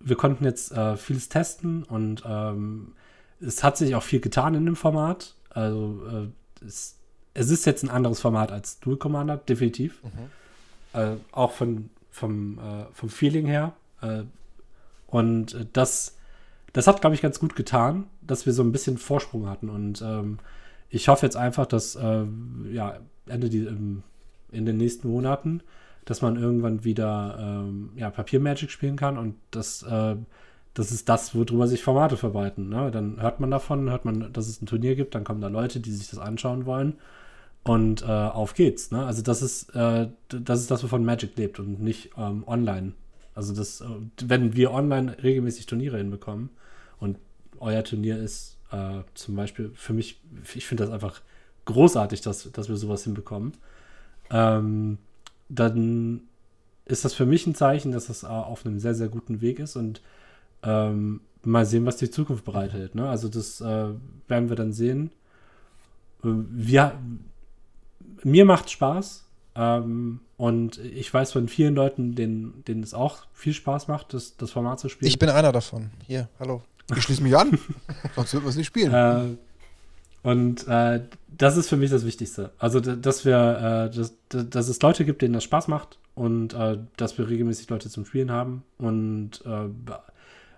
wir konnten jetzt äh, vieles testen und ähm, es hat sich auch viel getan in dem Format. Also äh, es, es ist jetzt ein anderes Format als Dual Commander, definitiv. Äh, auch von, vom, äh, vom Feeling her. Äh, und äh, das, das hat, glaube ich, ganz gut getan, dass wir so ein bisschen Vorsprung hatten. Und ähm, ich hoffe jetzt einfach, dass äh, ja, Ende die, ähm, in den nächsten Monaten, dass man irgendwann wieder ähm, ja, Papier-Magic spielen kann und das, äh, das ist das, worüber sich Formate verbreiten. Ne? Dann hört man davon, hört man, dass es ein Turnier gibt, dann kommen da Leute, die sich das anschauen wollen und äh, auf geht's. Ne? Also das ist, äh, das ist das, wovon Magic lebt und nicht ähm, online. Also das, äh, wenn wir online regelmäßig Turniere hinbekommen und euer Turnier ist äh, zum Beispiel für mich, ich finde das einfach großartig, dass, dass wir sowas hinbekommen, ähm, dann ist das für mich ein Zeichen, dass das auf einem sehr, sehr guten Weg ist und ähm, mal sehen, was die Zukunft bereithält. Ne? Also das äh, werden wir dann sehen. Äh, Wir, mir macht Spaß ähm, und ich weiß von vielen Leuten, denen, denen es auch viel Spaß macht, das, das Format zu spielen. Ich bin einer davon. Hier, hallo. Ich schließe mich an, sonst wird man es nicht spielen. Äh, und äh, das ist für mich das Wichtigste. Also, dass wir, äh, dass, dass es Leute gibt, denen das Spaß macht und äh, dass wir regelmäßig Leute zum Spielen haben. Und äh,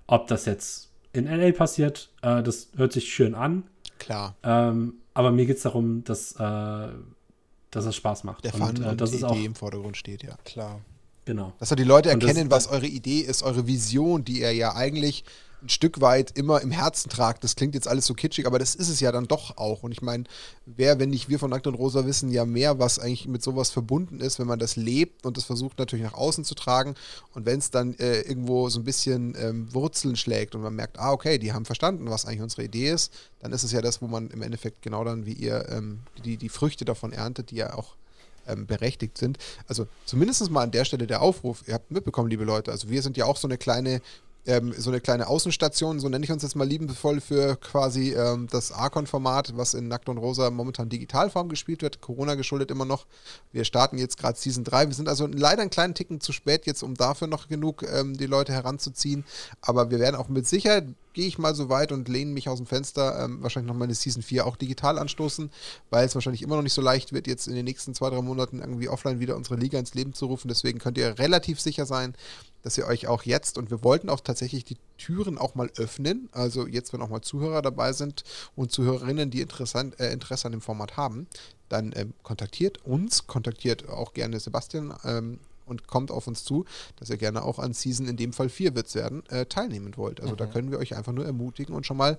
ob das jetzt in LA passiert, äh, das hört sich schön an. Klar, Ähm, aber mir geht es darum, dass, dass es Spaß macht. der und, Fun und das die Idee auch, im Vordergrund steht, ja. Klar. genau. Dass die Leute Und das- erkennen, was eure Idee ist, eure Vision, die ihr ja eigentlich ein Stück weit immer im Herzen tragt. Das klingt jetzt alles so kitschig, aber das ist es ja dann doch auch. Und ich meine, wer, wenn nicht wir von Nackt und Rosa wissen, ja mehr, was eigentlich mit sowas verbunden ist, wenn man das lebt und das versucht natürlich nach außen zu tragen. Und wenn es dann äh, irgendwo so ein bisschen ähm, Wurzeln schlägt und man merkt, ah, okay, die haben verstanden, was eigentlich unsere Idee ist, dann ist es ja das, wo man im Endeffekt genau dann wie ihr ähm, die, die Früchte davon erntet, die ja auch ähm, berechtigt sind. Also zumindest mal an der Stelle der Aufruf, ihr habt mitbekommen, liebe Leute, also wir sind ja auch so eine kleine ähm, so eine kleine Außenstation, so nenne ich uns jetzt mal liebevoll für quasi ähm, das Archon-Format, was in Nackt und Rosa momentan Digitalform gespielt wird, Corona geschuldet immer noch. Wir starten jetzt gerade Season 3. Wir sind also leider einen kleinen Ticken zu spät jetzt, um dafür noch genug ähm, die Leute heranzuziehen. Aber wir werden auch mit Sicherheit gehe ich mal so weit und lehne mich aus dem Fenster, ähm, wahrscheinlich noch mal eine Season 4 auch digital anstoßen, weil es wahrscheinlich immer noch nicht so leicht wird, jetzt in den nächsten zwei, drei Monaten irgendwie offline wieder unsere Liga ins Leben zu rufen. Deswegen könnt ihr relativ sicher sein, dass ihr euch auch jetzt, und wir wollten auch tatsächlich die Türen auch mal öffnen, also jetzt, wenn auch mal Zuhörer dabei sind und Zuhörerinnen, die interessant, äh, Interesse an dem Format haben, dann ähm, kontaktiert uns, kontaktiert auch gerne Sebastian ähm, und kommt auf uns zu, dass ihr gerne auch an Season, in dem Fall 4 wird es werden, äh, teilnehmen wollt. Also mhm. da können wir euch einfach nur ermutigen und schon mal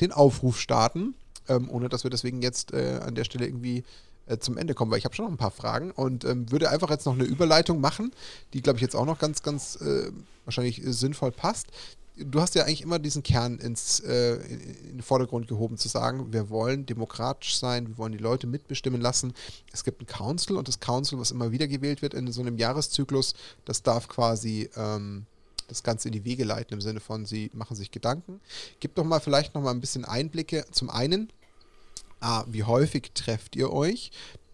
den Aufruf starten, ähm, ohne dass wir deswegen jetzt äh, an der Stelle irgendwie äh, zum Ende kommen, weil ich habe schon noch ein paar Fragen und ähm, würde einfach jetzt noch eine Überleitung machen, die glaube ich jetzt auch noch ganz, ganz äh, wahrscheinlich sinnvoll passt du hast ja eigentlich immer diesen Kern ins, äh, in den Vordergrund gehoben, zu sagen, wir wollen demokratisch sein, wir wollen die Leute mitbestimmen lassen. Es gibt ein Council und das Council, was immer wieder gewählt wird in so einem Jahreszyklus, das darf quasi ähm, das Ganze in die Wege leiten, im Sinne von, sie machen sich Gedanken. Gib doch mal vielleicht noch mal ein bisschen Einblicke. Zum einen, A, wie häufig trefft ihr euch?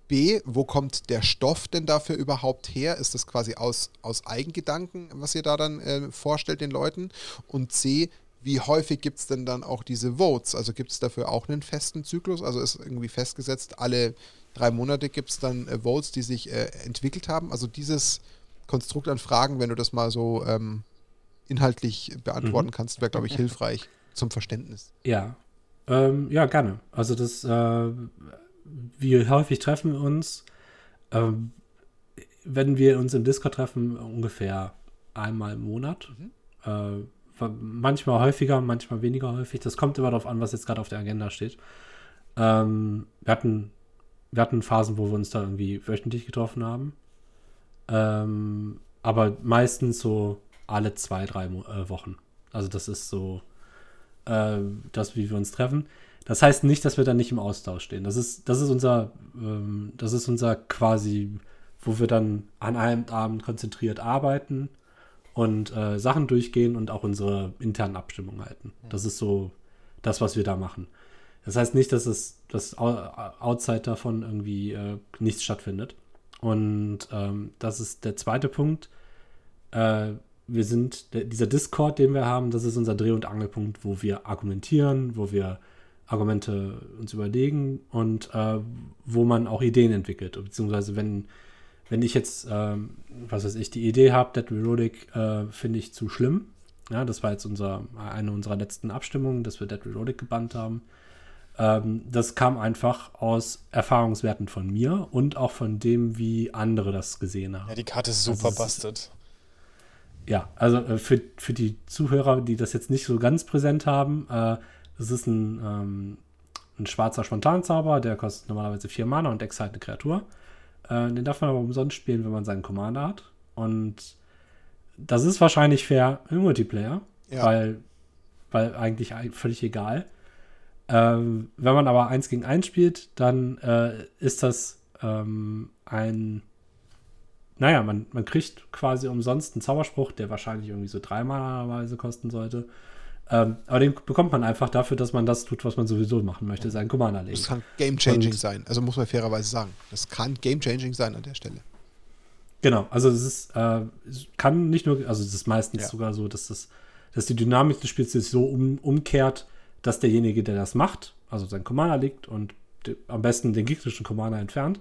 B, wo kommt der Stoff denn dafür überhaupt her? Ist das quasi aus, aus Eigengedanken, was ihr da dann äh, vorstellt den Leuten? Und C, wie häufig gibt es denn dann auch diese Votes? Also gibt es dafür auch einen festen Zyklus? Also ist irgendwie festgesetzt, alle drei Monate gibt es dann äh, Votes, die sich äh, entwickelt haben? Also dieses Konstrukt an Fragen, wenn du das mal so ähm, inhaltlich beantworten mhm. kannst, wäre, glaube ich, hilfreich zum Verständnis. Ja, ähm, ja, gerne. Also das äh, wie häufig treffen wir uns? Ähm, wenn wir uns im Discord treffen, ungefähr einmal im Monat. Mhm. Äh, manchmal häufiger, manchmal weniger häufig. Das kommt immer darauf an, was jetzt gerade auf der Agenda steht. Ähm, wir, hatten, wir hatten Phasen, wo wir uns da irgendwie wöchentlich getroffen haben. Ähm, aber meistens so alle zwei, drei äh, Wochen. Also das ist so äh, das, wie wir uns treffen. Das heißt nicht, dass wir dann nicht im Austausch stehen. Das ist, das ist unser, ähm, das ist unser quasi, wo wir dann an einem Abend konzentriert arbeiten und äh, Sachen durchgehen und auch unsere internen Abstimmungen halten. Das ist so das, was wir da machen. Das heißt nicht, dass es das outside davon irgendwie äh, nichts stattfindet. Und ähm, das ist der zweite Punkt. Äh, wir sind, der, dieser Discord, den wir haben, das ist unser Dreh- und Angelpunkt, wo wir argumentieren, wo wir Argumente uns überlegen und äh, wo man auch Ideen entwickelt. Beziehungsweise wenn, wenn ich jetzt, ähm, was weiß ich, die Idee habe, Dead Reloadic äh, finde ich zu schlimm. Ja, das war jetzt unser, eine unserer letzten Abstimmungen, dass wir Dead Reloadic gebannt haben. Ähm, das kam einfach aus Erfahrungswerten von mir und auch von dem, wie andere das gesehen haben. Ja, die Karte ist super also bastet. Ja, also äh, für, für die Zuhörer, die das jetzt nicht so ganz präsent haben, äh, es ist ein, ähm, ein schwarzer Spontanzauber, der kostet normalerweise 4 Mana und exalt eine Kreatur. Äh, den darf man aber umsonst spielen, wenn man seinen Commander hat. Und das ist wahrscheinlich fair im Multiplayer, ja. weil, weil eigentlich völlig egal. Ähm, wenn man aber 1 gegen 1 spielt, dann äh, ist das ähm, ein. Naja, man, man kriegt quasi umsonst einen Zauberspruch, der wahrscheinlich irgendwie so 3 Mana kosten sollte. Ähm, aber den bekommt man einfach dafür, dass man das tut, was man sowieso machen möchte, seinen Commander legen. Das kann game-changing sein. Also muss man fairerweise sagen. Das kann game-changing sein an der Stelle. Genau, also es ist, äh, kann nicht nur, also es ist meistens ja. sogar so, dass das, dass die Dynamik des Spiels sich so um, umkehrt, dass derjenige, der das macht, also sein Commander legt und die, am besten den gegnerischen Commander entfernt,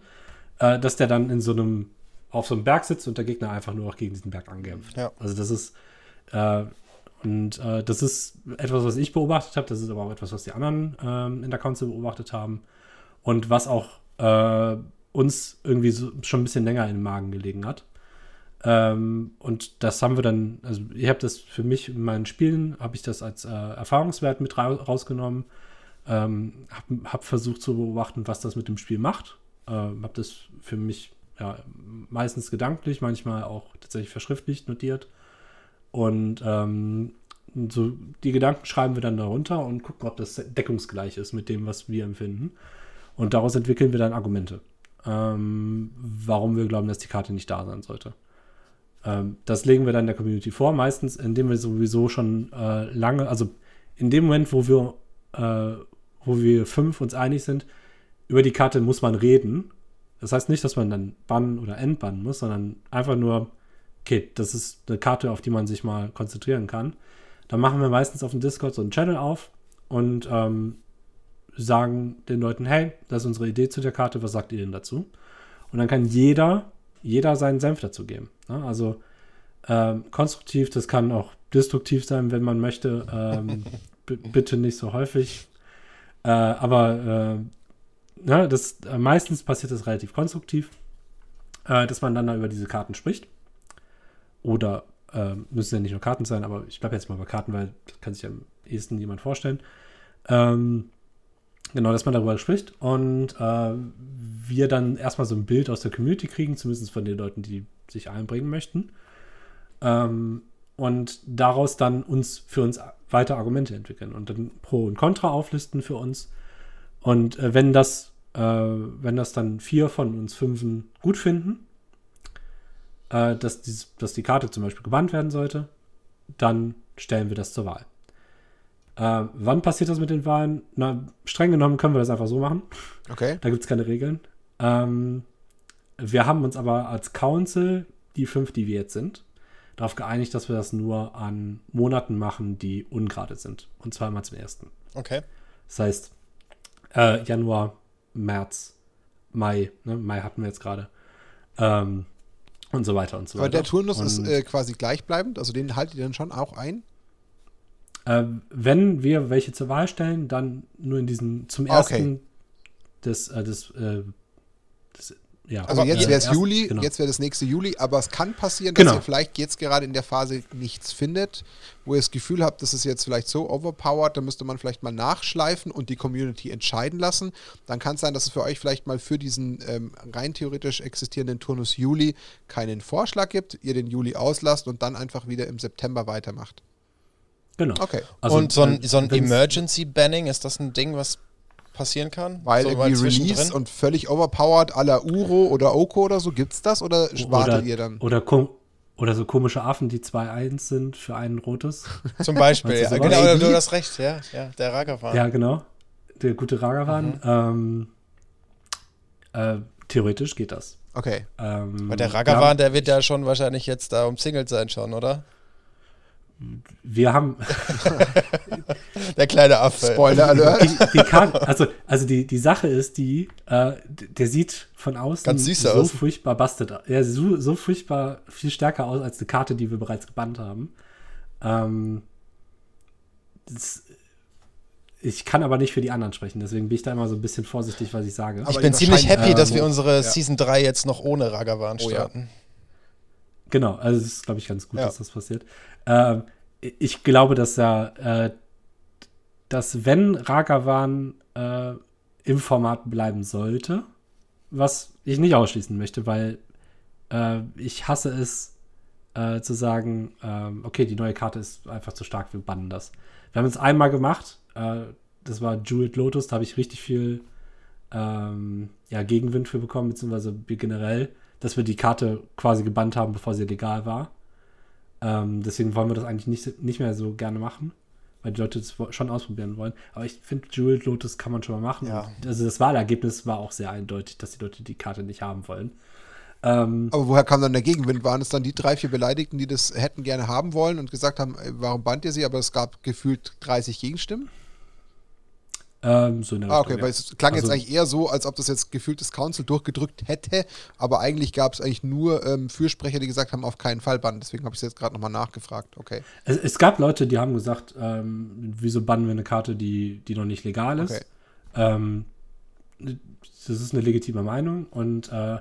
äh, dass der dann in so einem, auf so einem Berg sitzt und der Gegner einfach nur noch gegen diesen Berg ankämpft. Ja. Also das ist, äh, und äh, das ist etwas, was ich beobachtet habe, das ist aber auch etwas, was die anderen ähm, in der Council beobachtet haben und was auch äh, uns irgendwie so schon ein bisschen länger in den Magen gelegen hat. Ähm, und das haben wir dann, also ich habe das für mich in meinen Spielen, habe ich das als äh, Erfahrungswert mit ra rausgenommen, ähm, habe hab versucht zu beobachten, was das mit dem Spiel macht, ähm, habe das für mich ja, meistens gedanklich, manchmal auch tatsächlich verschriftlicht notiert und ähm, so die Gedanken schreiben wir dann darunter und gucken, ob das deckungsgleich ist mit dem, was wir empfinden. Und daraus entwickeln wir dann Argumente, ähm, warum wir glauben, dass die Karte nicht da sein sollte. Ähm, das legen wir dann der Community vor, meistens indem wir sowieso schon äh, lange, also in dem Moment, wo wir, äh, wo wir fünf uns einig sind, über die Karte muss man reden. Das heißt nicht, dass man dann bannen oder entbannen muss, sondern einfach nur, okay, das ist eine Karte, auf die man sich mal konzentrieren kann. Dann machen wir meistens auf dem Discord so einen Channel auf und ähm, sagen den Leuten, hey, das ist unsere Idee zu der Karte, was sagt ihr denn dazu? Und dann kann jeder, jeder seinen Senf dazu geben. Ne? Also ähm, konstruktiv, das kann auch destruktiv sein, wenn man möchte. Ähm, bitte nicht so häufig. Äh, aber äh, ne, das, äh, meistens passiert das relativ konstruktiv, äh, dass man dann da über diese Karten spricht. Oder äh, müssen ja nicht nur Karten sein, aber ich bleibe jetzt mal bei Karten, weil das kann sich am ehesten jemand vorstellen. Ähm, genau, dass man darüber spricht und äh, wir dann erstmal so ein Bild aus der Community kriegen, zumindest von den Leuten, die sich einbringen möchten. Ähm, und daraus dann uns für uns weiter Argumente entwickeln und dann Pro und Contra auflisten für uns. Und äh, wenn das, äh, wenn das dann vier von uns fünfen gut finden, äh, dass, dies, dass die Karte zum Beispiel gebannt werden sollte, dann stellen wir das zur Wahl. Äh, wann passiert das mit den Wahlen? Na, streng genommen können wir das einfach so machen. Okay. Da gibt es keine Regeln. Ähm, wir haben uns aber als Council, die fünf, die wir jetzt sind, darauf geeinigt, dass wir das nur an Monaten machen, die ungerade sind. Und zwar immer zum ersten. Okay. Das heißt, äh, Januar, März, Mai, ne? Mai hatten wir jetzt gerade. Ähm, und so weiter und so Aber weiter. der Turnus und, ist äh, quasi gleichbleibend, also den haltet ihr dann schon auch ein? Äh, wenn wir welche zur Wahl stellen, dann nur in diesen zum Ah, okay. ersten des, äh, des, äh, des ja, Also Aber jetzt wäre es Juli, genau. jetzt wäre das nächste Juli, aber es kann passieren, dass Genau. ihr vielleicht jetzt gerade in der Phase nichts findet, wo ihr das Gefühl habt, das ist jetzt vielleicht so overpowered, da müsste man vielleicht mal nachschleifen und die Community entscheiden lassen. Dann kann es sein, dass es für euch vielleicht mal für diesen ähm, rein theoretisch existierenden Turnus Juli keinen Vorschlag gibt, ihr den Juli auslasst und dann einfach wieder im September weitermacht. Genau. Okay. Also, und so ein, äh, so ein Emergency Banning, ist das ein Ding, was passieren kann? Weil so irgendwie? Release und völlig overpowered à la Uro oder Oko oder so, gibt's das oder wartet oder, ihr dann? Oder, kom- oder so komische Affen, die 2-1 sind für ein rotes. Zum Beispiel. Ja, genau, sowas? du hast recht, ja. ja der Ragavan. Ja, genau. Der gute Ragavan. Ähm, äh, theoretisch geht das. Okay. Ähm, Aber der Ragavan, haben- der wird ja schon wahrscheinlich jetzt da umzingelt sein schon, oder? Wir haben Der kleine Affe. Spoiler Alert. die, die Karte, also, also die, die Sache ist die, äh, der sieht von außen Ganz süß so aus. furchtbar bastet. Er sieht so, so furchtbar viel stärker aus als eine Karte, die wir bereits gebannt haben. Ähm, das, ich kann aber nicht für die anderen sprechen, deswegen bin ich da immer so ein bisschen vorsichtig, was ich sage. Aber Ich bin die ziemlich happy, dass wir unsere Ja. Season 3 jetzt noch ohne Ragavan Oh ja. Genau, also es ist, glaube ich, ganz gut, Ja. dass das passiert. Ähm, ich glaube, dass er, äh, dass wenn Ragavan äh, im Format bleiben sollte, was ich nicht ausschließen möchte, weil äh, ich hasse es äh, zu sagen, ähm, okay, die neue Karte ist einfach zu stark, wir bannen das. Wir haben es einmal gemacht, äh, das war Jeweled Lotus, da habe ich richtig viel ähm, ja, Gegenwind für bekommen, beziehungsweise generell, dass wir die Karte quasi gebannt haben, bevor sie legal war. Ähm, deswegen wollen wir das eigentlich nicht, nicht mehr so gerne machen, weil die Leute das schon ausprobieren wollen. Aber ich finde, Jeweled Lotus kann man schon mal machen. Ja. Und Also das Wahlergebnis war auch sehr eindeutig, dass die Leute die Karte nicht haben wollen. Ähm, Aber woher kam dann der Gegenwind? Waren es dann die drei, vier Beleidigten, die das hätten gerne haben wollen und gesagt haben, warum bannt ihr sie? Aber es gab gefühlt 30 Gegenstimmen? Ähm, so Ah, Richtung, okay, ja. weil es klang jetzt Also- eigentlich eher so, als ob das jetzt gefühlt das Council durchgedrückt hätte, aber eigentlich gab es eigentlich nur ähm, Fürsprecher, die gesagt haben, auf keinen Fall bannen. Deswegen habe ich es jetzt gerade nochmal nachgefragt. Okay. Es, es gab Leute, die haben gesagt, ähm, wieso bannen wir eine Karte, die, die noch nicht legal ist. Okay. Ähm, das ist eine legitime Meinung und äh,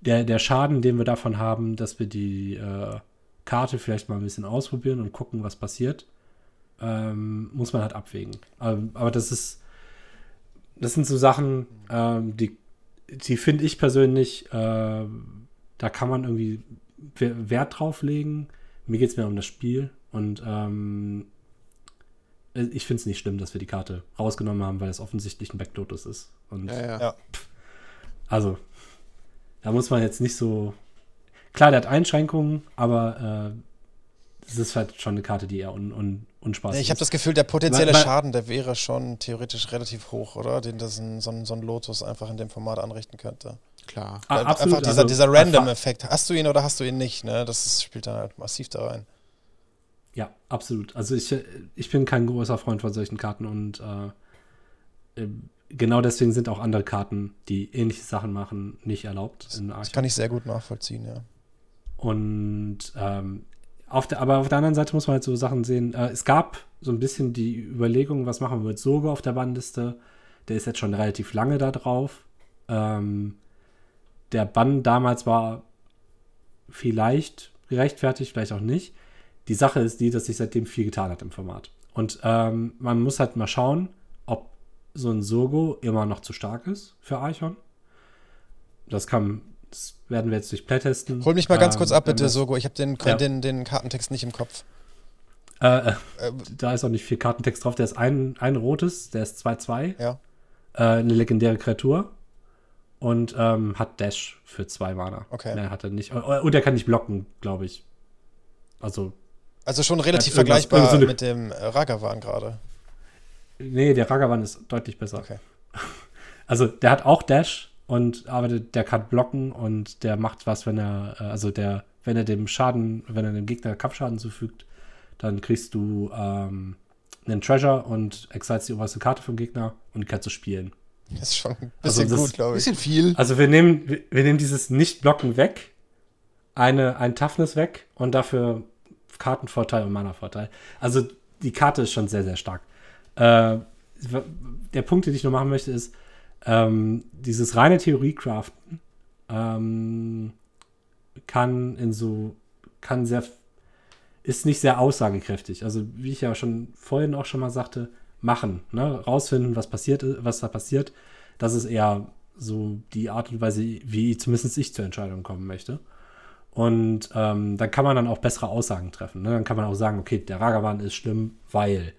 der, der Schaden, den wir davon haben, dass wir die äh, Karte vielleicht mal ein bisschen ausprobieren und gucken, was passiert, ähm, muss man halt abwägen. Aber, aber, das ist, das sind so Sachen, ähm, die, die finde ich persönlich, äh, da kann man irgendwie Wert drauf legen. Mir geht es mehr um das Spiel und ähm, ich finde es nicht schlimm, dass wir die Karte rausgenommen haben, weil es offensichtlich ein Backlotus ist. Und ja, ja. Also, da muss man jetzt nicht so. Klar, der hat Einschränkungen, aber es äh, ist halt schon eine Karte, die eher un, un, unspaßig nee, Ich habe das Gefühl, der potenzielle weil, Schaden, der wäre schon theoretisch relativ hoch, oder? Den das ein, so, ein, so ein Lotus einfach in dem Format anrichten könnte. Klar. Ah, absolut, einfach dieser, also, dieser Random-Effekt. Hast du ihn oder hast du ihn nicht? Ne? Das ist, spielt dann halt massiv da rein. Ja, absolut. Also ich, ich bin kein großer Freund von solchen Karten und äh, genau deswegen sind auch andere Karten, die ähnliche Sachen machen, nicht erlaubt. Das, das kann ich sehr gut nachvollziehen, ja. Und ähm, auf der, aber auf der anderen Seite muss man halt so Sachen sehen. Äh, es gab so ein bisschen die Überlegung, was machen wir mit Soge auf der Bannliste. Der ist jetzt schon relativ lange da drauf. Ähm, der Bann damals war vielleicht gerechtfertigt, vielleicht auch nicht. Die Sache ist die, dass sich seitdem viel getan hat im Format. Und ähm, man muss halt mal schauen, ob so ein Sogo immer noch zu stark ist für Archon. Das kann, das werden wir jetzt durch Playtesten. Hol mich mal ganz ähm, kurz ab, bitte, Sogo. Ich habe den, ja. den, den Kartentext nicht im Kopf. Äh, äh, da ist auch nicht viel Kartentext drauf. Der ist ein, ein rotes, der ist 2-2. Ja. Äh, eine legendäre Kreatur. Und ähm, hat Dash für zwei Mana. Okay. Mehr hat er nicht. Und er kann nicht blocken, glaube ich. Also also schon relativ vergleichbar so mit dem äh, Ragavan gerade. Nee, der Ragavan ist deutlich besser. Okay. Also der hat auch Dash und aber der kann blocken und der macht was, wenn er, äh, also der, wenn er dem Schaden, wenn er dem Gegner Kampfschaden zufügt, dann kriegst du ähm, einen Treasure und exilst die oberste Karte vom Gegner und kannst du spielen. Das ist schon ein also bisschen also gut, glaube ich. Bisschen viel. Also wir nehmen, wir, wir nehmen dieses Nicht-Blocken weg, eine, ein Toughness weg und dafür Kartenvorteil und Mana-Vorteil. Also die Karte ist schon sehr, sehr stark. Äh, der Punkt, den ich noch machen möchte, ist, ähm, dieses reine Theorie-Craften ähm, kann in so, kann sehr, ist nicht sehr aussagekräftig. Also, wie ich ja schon vorhin auch schon mal sagte, machen, ne? rausfinden, was passiert was da passiert. Das ist eher so die Art und Weise, wie zumindest ich zur Entscheidung kommen möchte. Und ähm, dann kann man dann auch bessere Aussagen treffen. Ne? Dann kann man auch sagen, okay, der Ragavan ist schlimm, weil.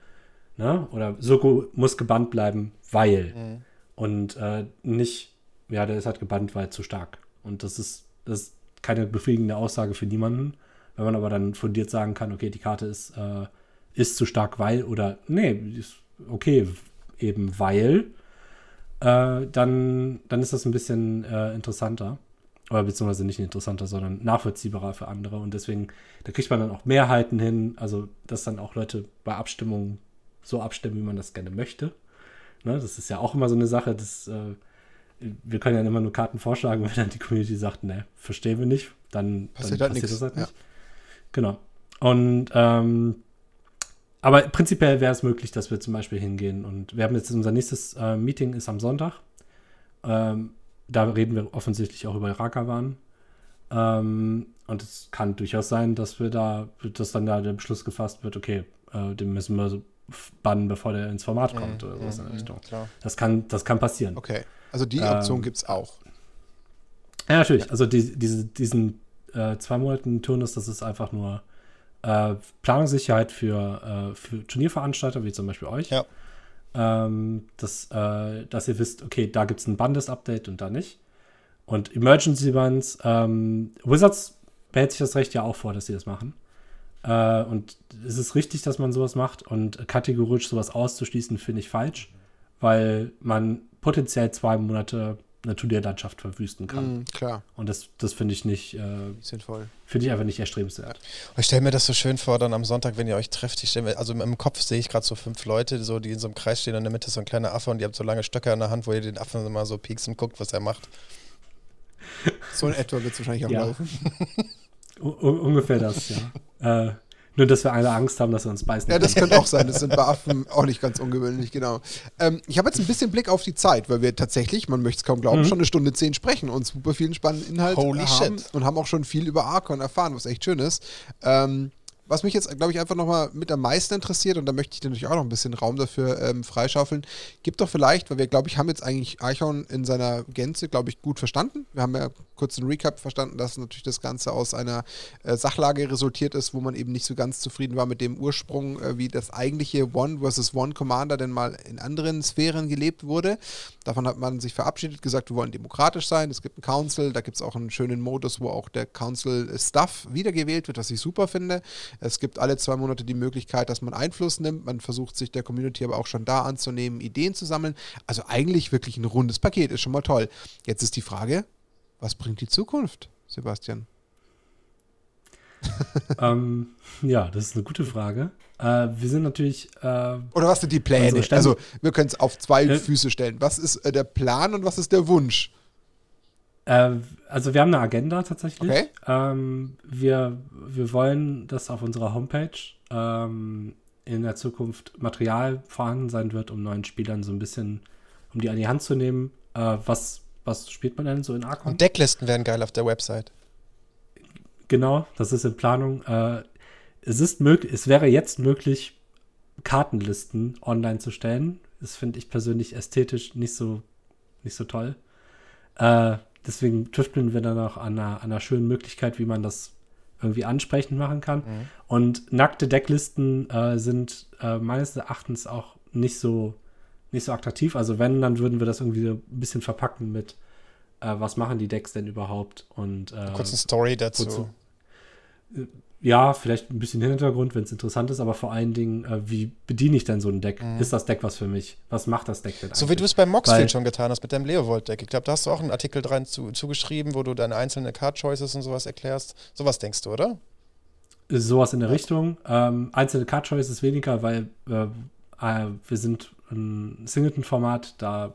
Ne? Oder Soko muss gebannt bleiben, weil. Mhm. Und äh, nicht, ja, der ist halt gebannt, weil zu stark. Und das ist, das ist keine befriedigende Aussage für niemanden. Wenn man aber dann fundiert sagen kann, okay, die Karte ist, äh, ist zu stark, weil, oder nee, ist okay, eben weil, äh, dann, dann ist das ein bisschen äh, interessanter. Oder beziehungsweise nicht interessanter, sondern nachvollziehbarer für andere. Und deswegen, da kriegt man dann auch Mehrheiten hin. Also, dass dann auch Leute bei Abstimmungen so abstimmen, wie man das gerne möchte. Ne, das ist ja auch immer so eine Sache, dass äh, wir können ja immer nur Karten vorschlagen, wenn dann die Community sagt, ne, verstehen wir nicht, dann passiert, dann halt passiert das halt nicht. Ja. Genau. Und ähm, aber prinzipiell wäre es möglich, dass wir zum Beispiel hingehen und wir haben jetzt unser nächstes äh, Meeting ist am Sonntag. Ähm, da reden wir offensichtlich auch über Rakavan. Ähm, und es kann durchaus sein, dass wir da, dass dann da der Beschluss gefasst wird, okay, äh, den müssen wir so bannen, bevor der ins Format kommt mhm, oder sowas in der mhm, Richtung. Klar. Das kann, das kann passieren. Okay. Also die Option ähm, gibt es auch. Ja, natürlich. Also die, diese, diesen äh, zwei Monaten Turnus, das ist einfach nur äh, Planungssicherheit für, äh, für Turnierveranstalter, wie zum Beispiel euch. Ja ähm, dass, äh, dass ihr wisst, okay, da gibt es ein Bandes-Update und da nicht. Und Emergency Buns, ähm, Wizards behält sich das Recht ja auch vor, dass sie das machen. Äh, und es ist richtig, dass man sowas macht und kategorisch sowas auszuschließen, finde ich falsch, weil man potenziell zwei Monate eine Turnierlandschaft verwüsten kann. Mm, klar. Und das, das finde ich nicht äh, sinnvoll. Finde ich einfach nicht erstrebenswert. Ich stelle mir das so schön vor, dann am Sonntag, wenn ihr euch trefft, ich mir, also im Kopf sehe ich gerade so fünf Leute, so, die in so einem Kreis stehen und in der Mitte ist so ein kleiner Affe und ihr habt so lange Stöcke in der Hand, wo ihr den Affen immer so piekst und guckt, was er macht. So in etwa wird es wahrscheinlich auch ja. laufen. ungefähr das, ja. äh, Nur, dass wir alle Angst haben, dass wir uns beißen. Ja, das könnte auch sein. Das sind bei Affen auch nicht ganz ungewöhnlich, genau. Ähm, ich habe jetzt ein bisschen Blick auf die Zeit, weil wir tatsächlich, man möchte es kaum glauben, mhm. schon eine Stunde zehn sprechen und super vielen spannenden Inhalt Holy haben shit. und haben auch schon viel über Archon erfahren, was echt schön ist. Ähm, was mich jetzt, glaube ich, einfach nochmal mit am meisten interessiert, und da möchte ich natürlich auch noch ein bisschen Raum dafür ähm, freischaufeln, gibt doch vielleicht, weil wir, glaube ich, haben jetzt eigentlich Archon in seiner Gänze, glaube ich, gut verstanden. Wir haben ja kurz einen Recap verstanden, dass natürlich das Ganze aus einer äh, Sachlage resultiert ist, wo man eben nicht so ganz zufrieden war mit dem Ursprung, äh, wie das eigentliche One versus One Commander denn mal in anderen Sphären gelebt wurde. Davon hat man sich verabschiedet, gesagt, wir wollen demokratisch sein. Es gibt einen Council, da gibt es auch einen schönen Modus, wo auch der Council-Staff wiedergewählt wird, was ich super finde. Es gibt alle zwei Monate die Möglichkeit, dass man Einfluss nimmt. Man versucht sich der Community aber auch schon da anzunehmen, Ideen zu sammeln. Also eigentlich wirklich ein rundes Paket, ist schon mal toll. Jetzt ist die Frage, was bringt die Zukunft, Sebastian? ähm, ja, das ist eine gute Frage. Äh, wir sind natürlich. Äh, Oder was sind die Pläne? Also, wir können es auf zwei äh, Füße stellen. Was ist äh, der Plan und was ist der Wunsch? Äh, also, wir haben eine Agenda tatsächlich. Okay. Ähm, wir, wir wollen, dass auf unserer Homepage ähm, in der Zukunft Material vorhanden sein wird, um neuen Spielern so ein bisschen, um die an die Hand zu nehmen, äh, was was spielt man denn so in Arkham? Und Decklisten wären geil auf der Website. Genau, das ist in Planung. Äh, es ist möglich, es wäre jetzt möglich, Kartenlisten online zu stellen. Das finde ich persönlich ästhetisch nicht so, nicht so toll. Äh, deswegen tüfteln wir dann auch an einer, an einer schönen Möglichkeit, wie man das irgendwie ansprechend machen kann. Mhm. Und nackte Decklisten äh, sind äh, meines Erachtens auch nicht so nicht so attraktiv. Also wenn, dann würden wir das irgendwie so ein bisschen verpacken mit, äh, was machen die Decks denn überhaupt? Und äh, kurz eine Story dazu. Wozu, ja, vielleicht ein bisschen Hintergrund, wenn es interessant ist, aber vor allen Dingen, äh, wie bediene ich denn so ein Deck? Mhm. Ist das Deck was für mich? Was macht das Deck denn eigentlich? So wie du es beim Moxfield schon getan hast mit deinem Leovold-Deck. Ich glaube, da hast du auch einen Artikel dran zu, zugeschrieben, wo du deine einzelnen Card-Choices und sowas erklärst. Sowas denkst du, oder? Sowas in der Richtung. Ähm, einzelne Card-Choices weniger, weil äh, äh, wir sind ein Singleton-Format, da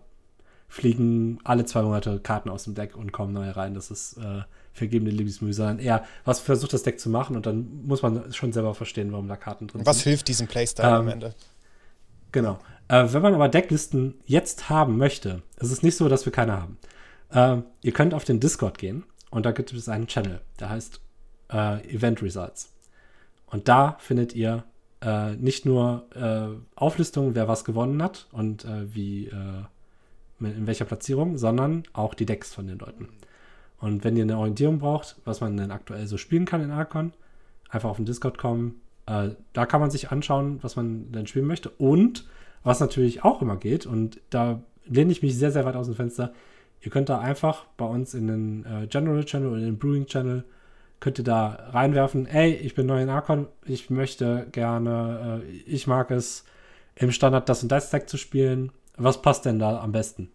fliegen alle zwei Monate Karten aus dem Deck und kommen neue rein. Das ist äh, vergebene Liebesmühe, sondern eher, was versucht das Deck zu machen und dann muss man schon selber verstehen, warum da Karten drin was sind. Was hilft diesem Playstyle ähm, am Ende? Genau. Äh, wenn man aber Decklisten jetzt haben möchte, ist es nicht so, dass wir keine haben. Äh, ihr könnt auf den Discord gehen und da gibt es einen Channel, der heißt äh, Event Results. Und da findet ihr äh, nicht nur äh, Auflistungen, wer was gewonnen hat und wie in welcher Platzierung, sondern auch die Decks von den Leuten. Und wenn ihr eine Orientierung braucht, was man denn aktuell so spielen kann in Archon, einfach auf den Discord kommen. Äh, da kann man sich anschauen, was man denn spielen möchte. Und was natürlich auch immer geht, und da lehne ich mich sehr, sehr weit aus dem Fenster, ihr könnt da einfach bei uns in den äh, General Channel oder in den Brewing Channel könnt ihr da reinwerfen, ey, ich bin neu in Archon, ich möchte gerne, äh, ich mag es im Standard das und das Deck zu spielen. Was passt denn da am besten?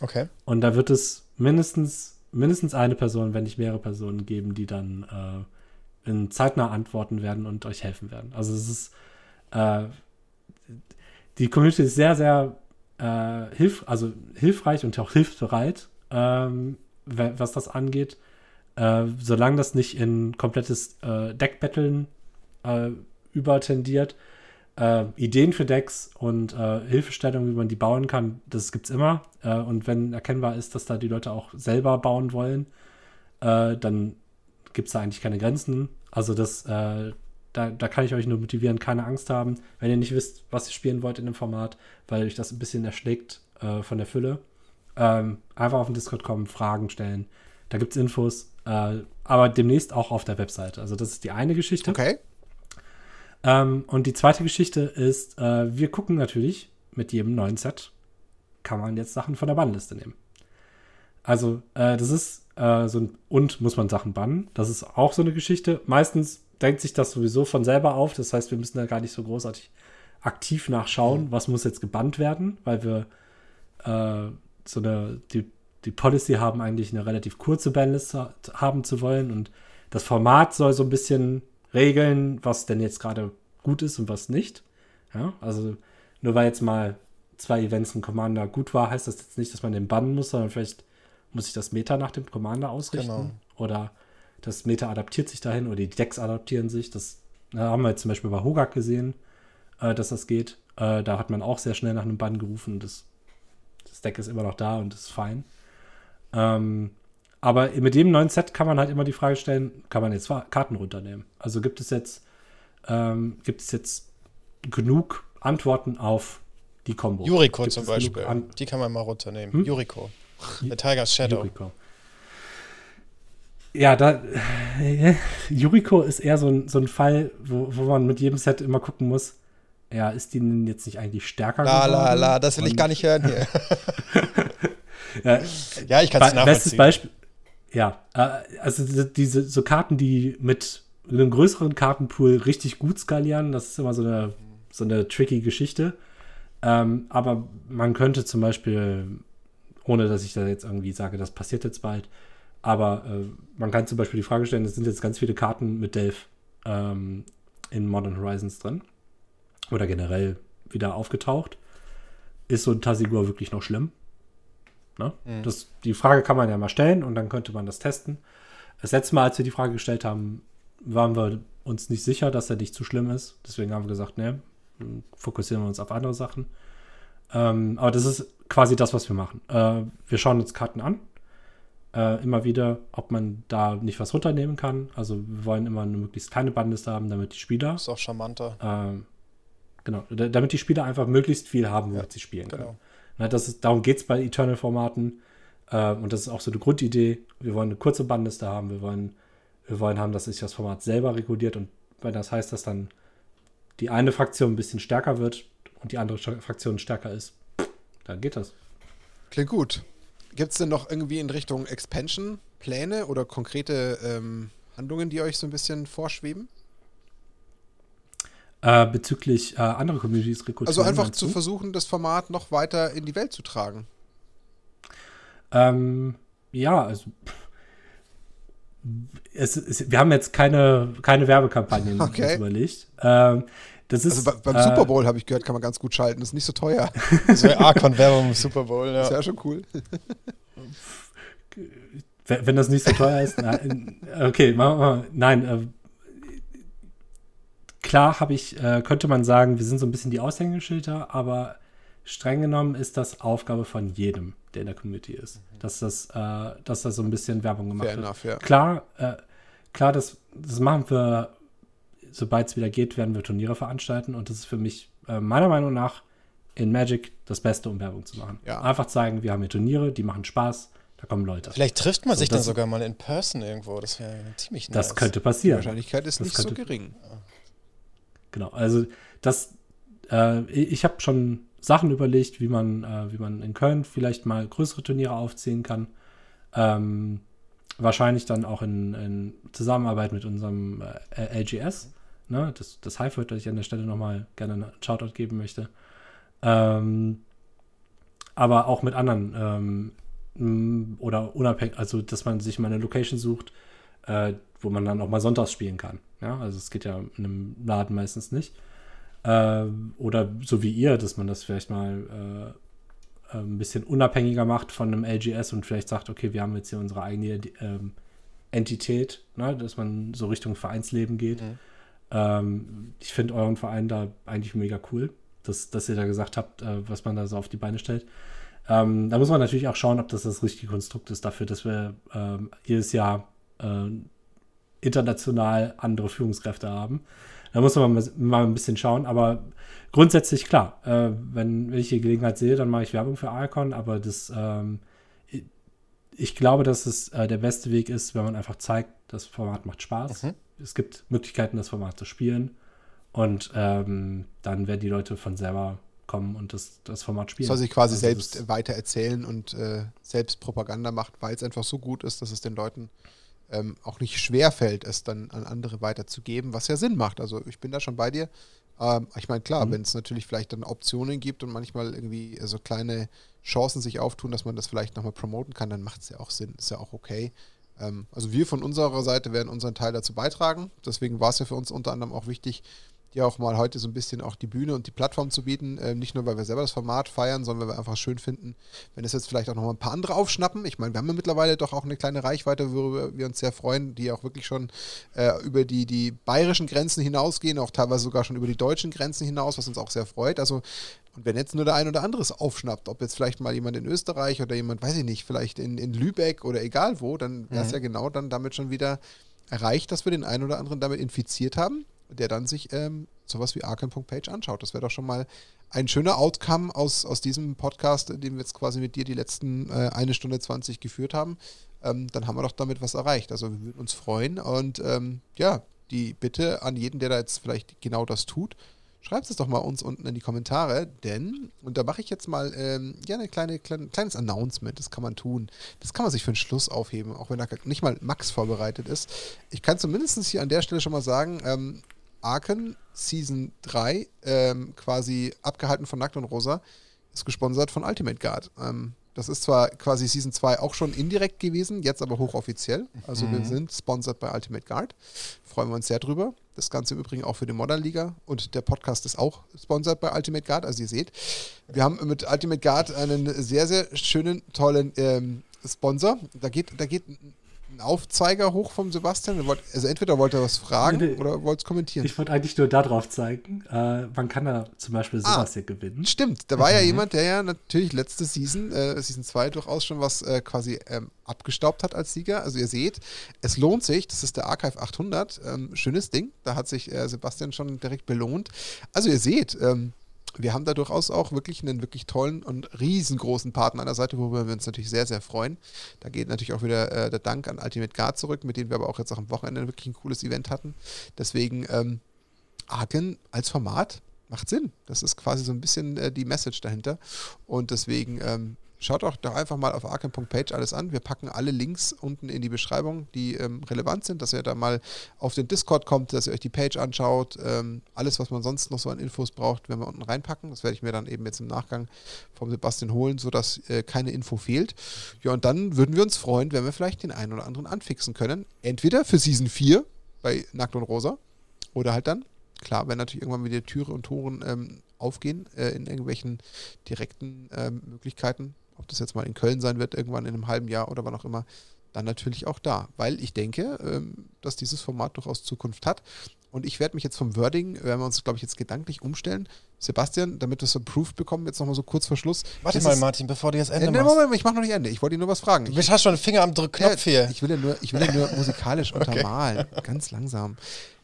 Okay. Und da wird es mindestens, mindestens eine Person, wenn nicht mehrere Personen geben, die dann äh, in zeitnah antworten werden und euch helfen werden. Also es ist äh, die Community ist sehr, sehr äh, hilf, also hilfreich und auch hilfsbereit, ähm, was das angeht. Äh, solange das nicht in komplettes äh, Deckbetteln äh, übertendiert, äh, Ideen für Decks und äh, Hilfestellungen, wie man die bauen kann, das gibt es immer. Äh, und wenn erkennbar ist, dass da die Leute auch selber bauen wollen, äh, dann gibt es da eigentlich keine Grenzen. Also das, da, da kann ich euch nur motivieren, keine Angst haben, wenn ihr nicht wisst, was ihr spielen wollt in dem Format, weil euch das ein bisschen erschlägt von der Fülle. Ähm, einfach auf den Discord kommen, Fragen stellen. Da gibt es Infos. Äh, aber demnächst auch auf der Webseite. Also das ist die eine Geschichte. Okay. Ähm, und die zweite Geschichte ist, äh, wir gucken natürlich mit jedem neuen Set, kann man jetzt Sachen von der Bannliste nehmen. Also äh, das ist äh, so ein, und muss man Sachen bannen. Das ist auch so eine Geschichte. Meistens denkt sich das sowieso von selber auf. Das heißt, wir müssen da gar nicht so großartig aktiv nachschauen, mhm. was muss jetzt gebannt werden, weil wir äh, so eine, die die Policy haben, eigentlich eine relativ kurze Bandliste haben zu wollen. Und das Format soll so ein bisschen regeln, was denn jetzt gerade gut ist und was nicht. Ja, also nur weil jetzt mal zwei Events ein Commander gut war, heißt das jetzt nicht, dass man den bannen muss, sondern vielleicht muss ich das Meta nach dem Commander ausrichten. Genau. Oder das Meta adaptiert sich dahin oder die Decks adaptieren sich. Das Da haben wir jetzt zum Beispiel bei Hogak gesehen, äh, dass das geht. Äh, da hat man auch sehr schnell nach einem Bann gerufen und das, das Deck ist immer noch da und ist fein. Ähm, aber mit dem neuen Set kann man halt immer die Frage stellen, kann man jetzt Karten runternehmen? Also gibt es jetzt, ähm, gibt es jetzt genug Antworten auf die Combo? Yuriko zum Beispiel. An- Die kann man mal runternehmen. Hm? Yuriko. The Tiger's Shadow. Yuriko. Ja, da äh, Yuriko ist eher so ein, so ein Fall, wo, wo man mit jedem Set immer gucken muss, ja, ist die denn jetzt nicht eigentlich stärker La geworden? la la, das will ich Und, gar nicht hören hier. Ja, ja, ich kann es bestes nachvollziehen. Beispiel. Ja, äh, also die- diese so Karten, die mit einem größeren Kartenpool richtig gut skalieren, das ist immer so eine, so eine tricky Geschichte. Ähm, aber man könnte zum Beispiel, ohne dass ich da jetzt irgendwie sage, das passiert jetzt bald, aber äh, man kann zum Beispiel die Frage stellen, es sind jetzt ganz viele Karten mit Delph ähm, in Modern Horizons drin. Oder generell wieder aufgetaucht. Ist so ein Tasigur wirklich noch schlimm? Ne? Das, die Frage kann man ja mal stellen und dann könnte man das testen. Das letzte Mal, als wir die Frage gestellt haben, waren wir uns nicht sicher, dass er nicht zu schlimm ist. Deswegen haben wir gesagt, ne, fokussieren wir uns auf andere Sachen. Ähm, aber das ist quasi das, was wir machen. Äh, wir schauen uns Karten an. Äh, immer wieder, ob man da nicht was runternehmen kann. Also wir wollen immer eine möglichst kleine Bandliste haben, damit die Spieler Ist auch charmanter. ähm, genau, da- damit die Spieler einfach möglichst viel haben, womit Ja, sie spielen genau. können. Na, das ist, darum geht es bei Eternal-Formaten. Äh, und das ist auch so eine Grundidee. Wir wollen eine kurze Bandliste haben. Wir wollen, wir wollen haben, dass sich das Format selber reguliert. Und wenn das heißt, dass dann die eine Fraktion ein bisschen stärker wird und die andere Fraktion stärker ist, dann geht das. Klingt gut. Gibt es denn noch irgendwie in Richtung Expansion Pläne oder konkrete ähm, Handlungen, die euch so ein bisschen vorschweben? Äh, bezüglich äh, anderer Communities rekrutieren. Also einfach zu versuchen, das Format noch weiter in die Welt zu tragen. Ähm, ja, also es, es, wir haben jetzt keine, keine Werbekampagnen Okay. überlegt. Ähm, das ist, Also bei, beim äh, Super Bowl habe ich gehört, kann man ganz gut schalten. Das ist nicht so teuer. So Archon-Werbung im Super Bowl, Das ist ja. ja schon cool. Wenn wenn das nicht so teuer ist, nein, okay, machen wir mal. Nein, äh, klar habe ich, äh, könnte man sagen, wir sind so ein bisschen die Aushängeschilder, aber streng genommen ist das Aufgabe von jedem, der in der Community ist, dass das, äh, dass das so ein bisschen Werbung gemacht Fair wird. enough, ja. Klar, äh, klar, das, das machen wir, sobald es wieder geht, werden wir Turniere veranstalten und das ist für mich äh, meiner Meinung nach in Magic das Beste, um Werbung zu machen. Ja. Einfach zeigen, wir haben hier Turniere, die machen Spaß, da kommen Leute. Vielleicht trifft man So, sich dann das- sogar mal in Person irgendwo. Das wäre ziemlich Das nice. könnte Die passieren. Wahrscheinlichkeit ist Das nicht so könnte- gering. Genau. Also das, äh, ich habe schon Sachen überlegt, wie man, äh, wie man in Köln vielleicht mal größere Turniere aufziehen kann. Ähm, wahrscheinlich dann auch in, in Zusammenarbeit mit unserem äh, LGS, ne? das, das Highfield, das ich an der Stelle nochmal gerne einen Shoutout geben möchte. Ähm, aber auch mit anderen ähm, oder unabhängig, also dass man sich mal eine Location sucht, äh, wo man dann auch mal sonntags spielen kann. Ja, also es geht ja in einem Laden meistens nicht. Ähm, oder so wie ihr, dass man das vielleicht mal äh, ein bisschen unabhängiger macht von einem LGS und vielleicht sagt, okay, wir haben jetzt hier unsere eigene ähm, Entität, ne, dass man so Richtung Vereinsleben geht. Mhm. Ähm, ich finde euren Verein da eigentlich mega cool, dass, dass ihr da gesagt habt, äh, was man da so auf die Beine stellt. Ähm, da muss man natürlich auch schauen, ob das das richtige Konstrukt ist dafür, dass wir ähm, jedes Jahr äh, international andere Führungskräfte haben. Da muss man mal, mal ein bisschen schauen, aber grundsätzlich klar, äh, wenn, wenn ich die Gelegenheit sehe, dann mache ich Werbung für Alcon, aber das, ähm, ich, glaube, dass es äh, der beste Weg ist, wenn man einfach zeigt, das Format macht Spaß. Mhm. Es gibt Möglichkeiten, das Format zu spielen und ähm, dann werden die Leute von selber kommen und das, das Format spielen. Soll sich quasi Also selbst weiter erzählen und äh, selbst Propaganda macht, weil es einfach so gut ist, dass es den Leuten ähm, auch nicht schwer fällt, es dann an andere weiterzugeben, was ja Sinn macht. Also ich bin da schon bei dir. Ähm, ich meine, klar, Mhm. wenn es natürlich vielleicht dann Optionen gibt und manchmal irgendwie so kleine Chancen sich auftun, dass man das vielleicht nochmal promoten kann, dann macht es ja auch Sinn, ist ja auch okay. Ähm, also wir von unserer Seite werden unseren Teil dazu beitragen. Deswegen war es ja für uns unter anderem auch wichtig, dir auch mal heute so ein bisschen auch die Bühne und die Plattform zu bieten. Ähm, nicht nur, weil wir selber das Format feiern, sondern weil wir einfach schön finden, wenn es jetzt vielleicht auch noch mal ein paar andere aufschnappen. Ich meine, wir haben ja mittlerweile doch auch eine kleine Reichweite, worüber wir uns sehr freuen, die auch wirklich schon äh, über die, die bayerischen Grenzen hinausgehen, auch teilweise sogar schon über die deutschen Grenzen hinaus, was uns auch sehr freut. Also und wenn jetzt nur der ein oder andere es aufschnappt, ob jetzt vielleicht mal jemand in Österreich oder jemand, weiß ich nicht, vielleicht in, in Lübeck oder egal wo, dann wäre es Mhm. ja genau dann damit schon wieder erreicht, dass wir den einen oder anderen damit infiziert haben, der dann sich ähm, sowas wie arkham.page anschaut. Das wäre doch schon mal ein schöner Outcome aus, aus diesem Podcast, den wir jetzt quasi mit dir die letzten äh, eine Stunde 20 geführt haben. Ähm, dann haben wir doch damit was erreicht. Also wir würden uns freuen und ähm, ja, die Bitte an jeden, der da jetzt vielleicht genau das tut, Schreibt es doch mal uns unten in die Kommentare, denn, und da mache ich jetzt mal ähm, ja, ein kleine, klein, kleines Announcement, das kann man tun. Das kann man sich für den Schluss aufheben, auch wenn da nicht mal Max vorbereitet ist. Ich kann zumindest hier an der Stelle schon mal sagen, ähm, Arken Season 3, ähm, quasi abgehalten von Nackt und Rosa, ist gesponsert von Ultimate Guard. Ähm, das ist zwar quasi Season 2 auch schon indirekt gewesen, jetzt aber hochoffiziell. Also wir sind sponsored bei Ultimate Guard. Freuen wir uns sehr drüber. Das Ganze im Übrigen auch für die Modern Liga und der Podcast ist auch sponsored bei Ultimate Guard. Also ihr seht, wir haben mit Ultimate Guard einen sehr, sehr schönen, tollen ähm, Sponsor. Da geht, da geht ein Aufzeiger hoch vom Sebastian. Also entweder wollte er was fragen Nee, nee. oder wollte es kommentieren. Ich wollte eigentlich nur darauf zeigen, äh, man kann da zum Beispiel Ah. sowas hier gewinnen. Stimmt, da war ja jemand, der ja natürlich letzte Season, äh, Season 2 durchaus schon was äh, quasi ähm, abgestaubt hat als Sieger. Also ihr seht, es lohnt sich, das ist der Archive 800, ähm, schönes Ding, da hat sich äh, Sebastian schon direkt belohnt. Also ihr seht, ähm, wir haben da durchaus auch wirklich einen wirklich tollen und riesengroßen Partner an der Seite, worüber wir uns natürlich sehr, sehr freuen. Da geht natürlich auch wieder äh, der Dank an Ultimate Guard zurück, mit denen wir aber auch jetzt auch am Wochenende wirklich ein cooles Event hatten. Deswegen, ähm, Arken als Format macht Sinn. Das ist quasi so ein bisschen äh, die Message dahinter. Und deswegen ähm, schaut auch doch einfach mal auf arken.page alles an. Wir packen alle Links unten in die Beschreibung, die ähm, relevant sind, dass ihr da mal auf den Discord kommt, dass ihr euch die Page anschaut. Ähm, alles, was man sonst noch so an Infos braucht, werden wir unten reinpacken. Das werde ich mir dann eben jetzt im Nachgang vom Sebastian holen, sodass äh, keine Info fehlt. Ja, und dann würden wir uns freuen, wenn wir vielleicht den einen oder anderen anfixen können. Entweder für Season 4 bei Nackt und Rosa oder halt dann klar, wenn natürlich irgendwann wieder Türe und Toren ähm, aufgehen äh, in irgendwelchen direkten ähm, Möglichkeiten, ob das jetzt mal in Köln sein wird, irgendwann in einem halben Jahr oder wann auch immer, dann natürlich auch da. Weil ich denke, ähm, dass dieses Format durchaus Zukunft hat. Und ich werde mich jetzt vom Wording, werden wir uns, glaube ich, jetzt gedanklich umstellen. Sebastian, damit wir es approved bekommen, jetzt nochmal so kurz vor Schluss. Warte Das mal, Martin, bevor du jetzt Ende Äh, nee, machst. Moment, ich mache noch nicht Ende. Ich wollte dir nur was fragen. Du hast schon den Finger am Drückknopf Ja, hier. Ich will ja nur, ich will ja nur musikalisch untermalen. Ganz langsam.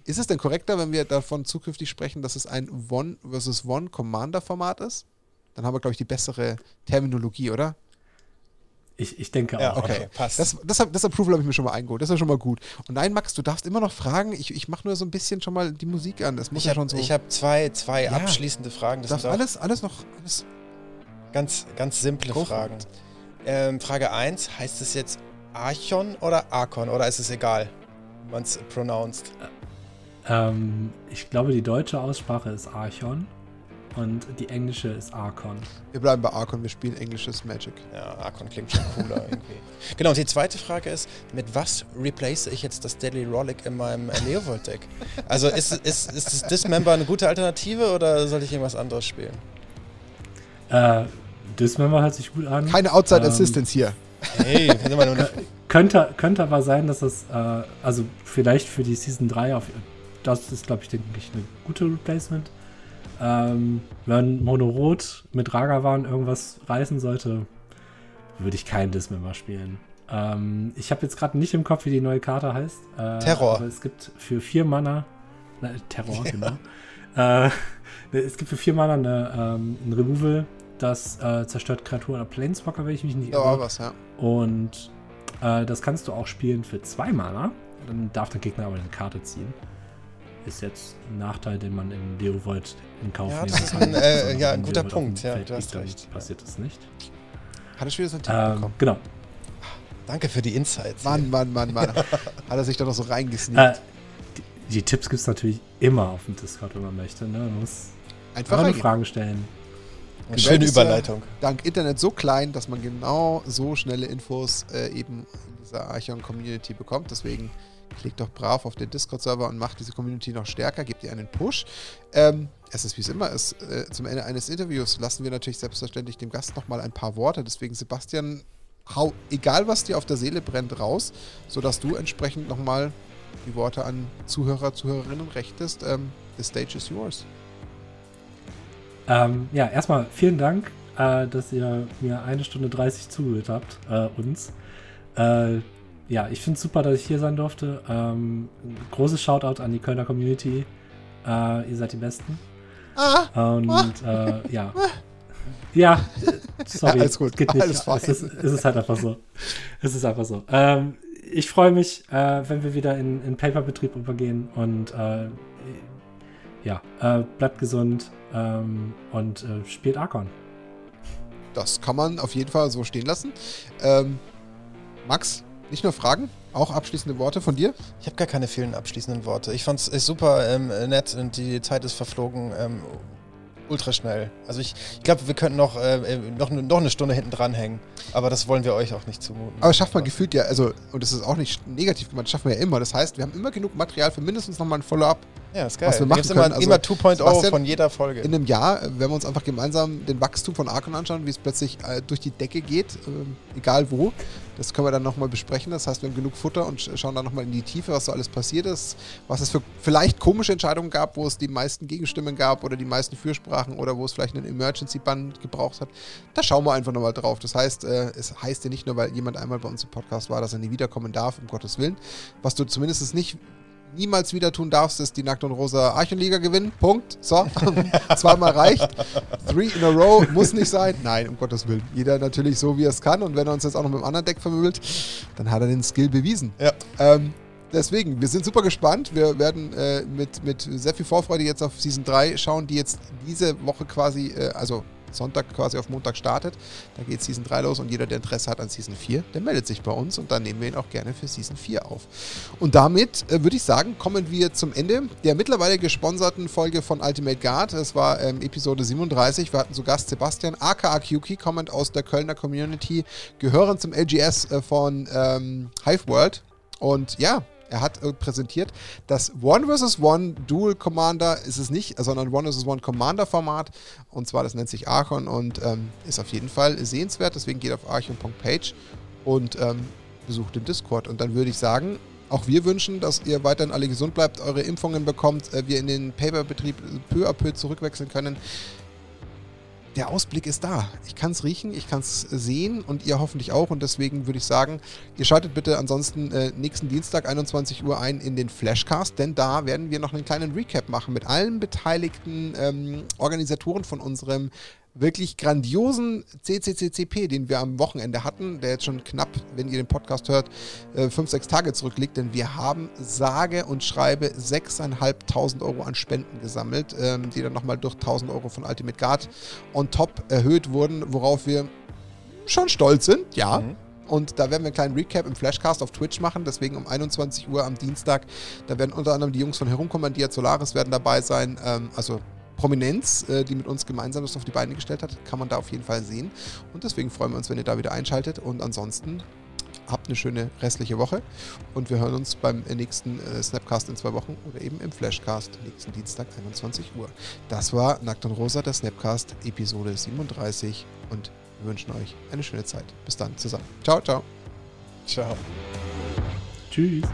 Ist es denn korrekter, wenn wir davon zukünftig sprechen, dass es ein One versus One Commander Format ist? Dann haben wir, glaube ich, die bessere Terminologie, oder? Ich, ich denke Ja, auch. okay, passt. Das, das, das Approval habe ich mir schon mal eingeholt. Das ist ja schon mal gut. Und nein, Max, du darfst immer noch fragen. Ich, ich mache nur so ein bisschen schon mal die Musik an. Das muss ich ja habe schon so. hab zwei, zwei Ja. abschließende Fragen. Das darfst sind auch alles, alles noch. Alles, ganz, ganz simple for Fragen. Ähm, Frage 1, heißt es jetzt Archon oder Arkon oder ist es egal, wie man es pronounced? Ähm, ich glaube, die deutsche Aussprache ist Archon und die englische ist Archon. wir bleiben bei Archon, wir spielen englisches Magic. Ja, Arkon klingt schon cooler irgendwie. Genau, und die zweite Frage ist, mit was replace ich jetzt das Deadly Rollick in meinem äh, Neovolt-Deck? Also ist, ist, ist das Dismember eine gute Alternative oder sollte ich irgendwas anderes spielen? Äh, Dismember hört sich gut an. Keine Outside Ähm, Assistance hier. Hey, Könnte, könnte aber sein, dass es, äh, also vielleicht für die Season 3, auf, das ist, glaube ich, denke ich, eine gute Replacement. Ähm, wenn Mono Rot mit Ragavan irgendwas reißen sollte, würde ich keinen Dismember spielen. Ähm, ich habe jetzt gerade nicht im Kopf, wie die neue Karte heißt. Äh, Terror. Aber es gibt für vier Mana, ne, Terror, genau. Äh, es gibt für vier Mana eine, ähm, ein Removal, das äh, zerstört Kreaturen oder Planeswalker, wenn ich mich nicht Ja, irre. war was, ja. Und äh, das kannst du auch spielen für zwei Mana. Dann darf der Gegner aber eine Karte ziehen. Ist jetzt ein Nachteil, den man in Leo Void in Kauf Ja, nehmen das ist kann. ein, äh, ja, ein guter Punkt. Ja, Feld du hast recht. Passiert das nicht. Hat er schon wieder so einen Tipp Ähm, bekommen? genau. Danke für die Insights. Mann, Mann, Mann, Mann. Hat er sich da noch so reingesneakt. Äh, die, die Tipps gibt es natürlich immer auf dem Discord, wenn man möchte. Ne? Man muss Einfach nur reingehen. Fragen stellen. Eine schöne Überleitung. dank Internet so klein, dass man genau so schnelle Infos äh, eben in dieser Archon-Community bekommt. Deswegen klickt doch brav auf den Discord-Server und macht diese Community noch stärker, gebt ihr einen Push. Ähm, es ist wie es immer ist. Äh, zum Ende eines Interviews lassen wir natürlich selbstverständlich dem Gast nochmal ein paar Worte. Deswegen, Sebastian, hau egal was dir auf der Seele brennt, raus, sodass du entsprechend nochmal die Worte an Zuhörer, Zuhörerinnen richtest. Ähm, the stage is yours. Ähm, ja, erstmal vielen Dank, äh, dass ihr mir eine Stunde 30 zugehört habt, äh, uns. Äh, ja, ich finde es super, dass ich hier sein durfte. Ähm, großes Shoutout an die Kölner Community. Äh, ihr seid die Besten. Ah, Und ah, ja. Ja, sorry, alles gut, geht nicht. Alles. Es, ist, es ist halt einfach so. Es ist einfach so. Ähm, ich freue mich, äh, wenn wir wieder in, in Paperbetrieb übergehen und äh, ja, äh, bleibt gesund ähm, und äh, spielt Archon. Das kann man auf jeden Fall so stehen lassen. Ähm, Max, nicht nur Fragen, auch abschließende Worte von dir? Ich habe gar keine vielen abschließenden Worte. Ich fand es super ähm, nett und die Zeit ist verflogen. Ähm, ultra schnell. Also ich, ich glaube, wir könnten noch, äh, noch, noch eine Stunde hinten dranhängen. Aber das wollen wir euch auch nicht zumuten. Aber schafft man gefühlt ja, also, und das ist auch nicht negativ gemeint, schaffen wir ja immer. Das heißt, wir haben immer genug Material für mindestens nochmal ein Follow-up. Ja, ist geil. Was wir machen immer, können. Also, immer 2.0 von jeder Folge. In einem Jahr, wenn wir uns einfach gemeinsam den Wachstum von Arcon anschauen, wie es plötzlich äh, durch die Decke geht, äh, egal wo, das können wir dann nochmal besprechen. Das heißt, wir haben genug Futter und schauen dann nochmal in die Tiefe, was so alles passiert ist, was es für vielleicht komische Entscheidungen gab, wo es die meisten Gegenstimmen gab oder die meisten Fürsprachen oder wo es vielleicht einen Emergency-Bann gebraucht hat. Da schauen wir einfach nochmal drauf. Das heißt, äh, es heißt ja nicht nur, weil jemand einmal bei uns im Podcast war, dass er nie wiederkommen darf, um Gottes Willen. Was du zumindest nicht niemals wieder tun darfst, ist die Nackt und Rosa Archonliga gewinnen. Punkt. So, zweimal reicht. Three in a row muss nicht sein. Nein, um Gottes Willen. Jeder natürlich so, wie er es kann. Und wenn er uns jetzt auch noch mit dem anderen Deck vermöbelt, dann hat er den Skill bewiesen. Ja. Ähm, deswegen, wir sind super gespannt. Wir werden äh, mit, mit sehr viel Vorfreude jetzt auf Season 3 schauen, die jetzt diese Woche quasi, äh, also Sonntag quasi auf Montag startet. Da geht Season 3 los und jeder, der Interesse hat an Season 4, der meldet sich bei uns und dann nehmen wir ihn auch gerne für Season 4 auf. Und damit äh, würde ich sagen, kommen wir zum Ende der mittlerweile gesponserten Folge von Ultimate Guard. Es war ähm, Episode 37. Wir hatten zu Gast Sebastian aka Kyuki, kommend aus der Kölner Community, gehören zum LGS äh, von ähm, Hive World. Und ja, er hat äh, präsentiert, das One vs. One Dual Commander ist es nicht, sondern One vs. One Commander Format. Und zwar, das nennt sich Archon und ähm, ist auf jeden Fall sehenswert. Deswegen geht auf archon.page und ähm, besucht den Discord. Und dann würde ich sagen, auch wir wünschen, dass ihr weiterhin alle gesund bleibt, eure Impfungen bekommt, äh, wir in den Paperbetrieb peu à peu zurückwechseln können der Ausblick ist da. Ich kann es riechen, ich kann es sehen und ihr hoffentlich auch. Und deswegen würde ich sagen, ihr schaltet bitte ansonsten äh, nächsten Dienstag 21 Uhr ein in den Flashcast, denn da werden wir noch einen kleinen Recap machen mit allen beteiligten ähm, Organisatoren von unserem wirklich grandiosen CCCCP, den wir am Wochenende hatten, der jetzt schon knapp, wenn ihr den Podcast hört, äh, fünf, sechs Tage zurückliegt, denn wir haben sage und schreibe 6.500 Euro an Spenden gesammelt, ähm, die dann nochmal durch 1.000 Euro von Ultimate Guard on top erhöht wurden, worauf wir schon stolz sind, ja. Mhm. Und da werden wir einen kleinen Recap im Flashcast auf Twitch machen. Deswegen um 21 Uhr am Dienstag. Da werden unter anderem die Jungs von Herumkommandiert Solaris werden dabei sein. Ähm, also Prominenz, äh, die mit uns gemeinsam das auf die Beine gestellt hat, kann man da auf jeden Fall sehen. Und deswegen freuen wir uns, wenn ihr da wieder einschaltet. Und ansonsten habt eine schöne restliche Woche und wir hören uns beim nächsten äh, Snapcast in zwei Wochen oder eben im Flashcast nächsten Dienstag 21 Uhr. Das war Nackt und Rosa, der Snapcast Episode 37 und wir wünschen euch eine schöne Zeit. Bis dann zusammen. Ciao, ciao. Ciao. Tschüss.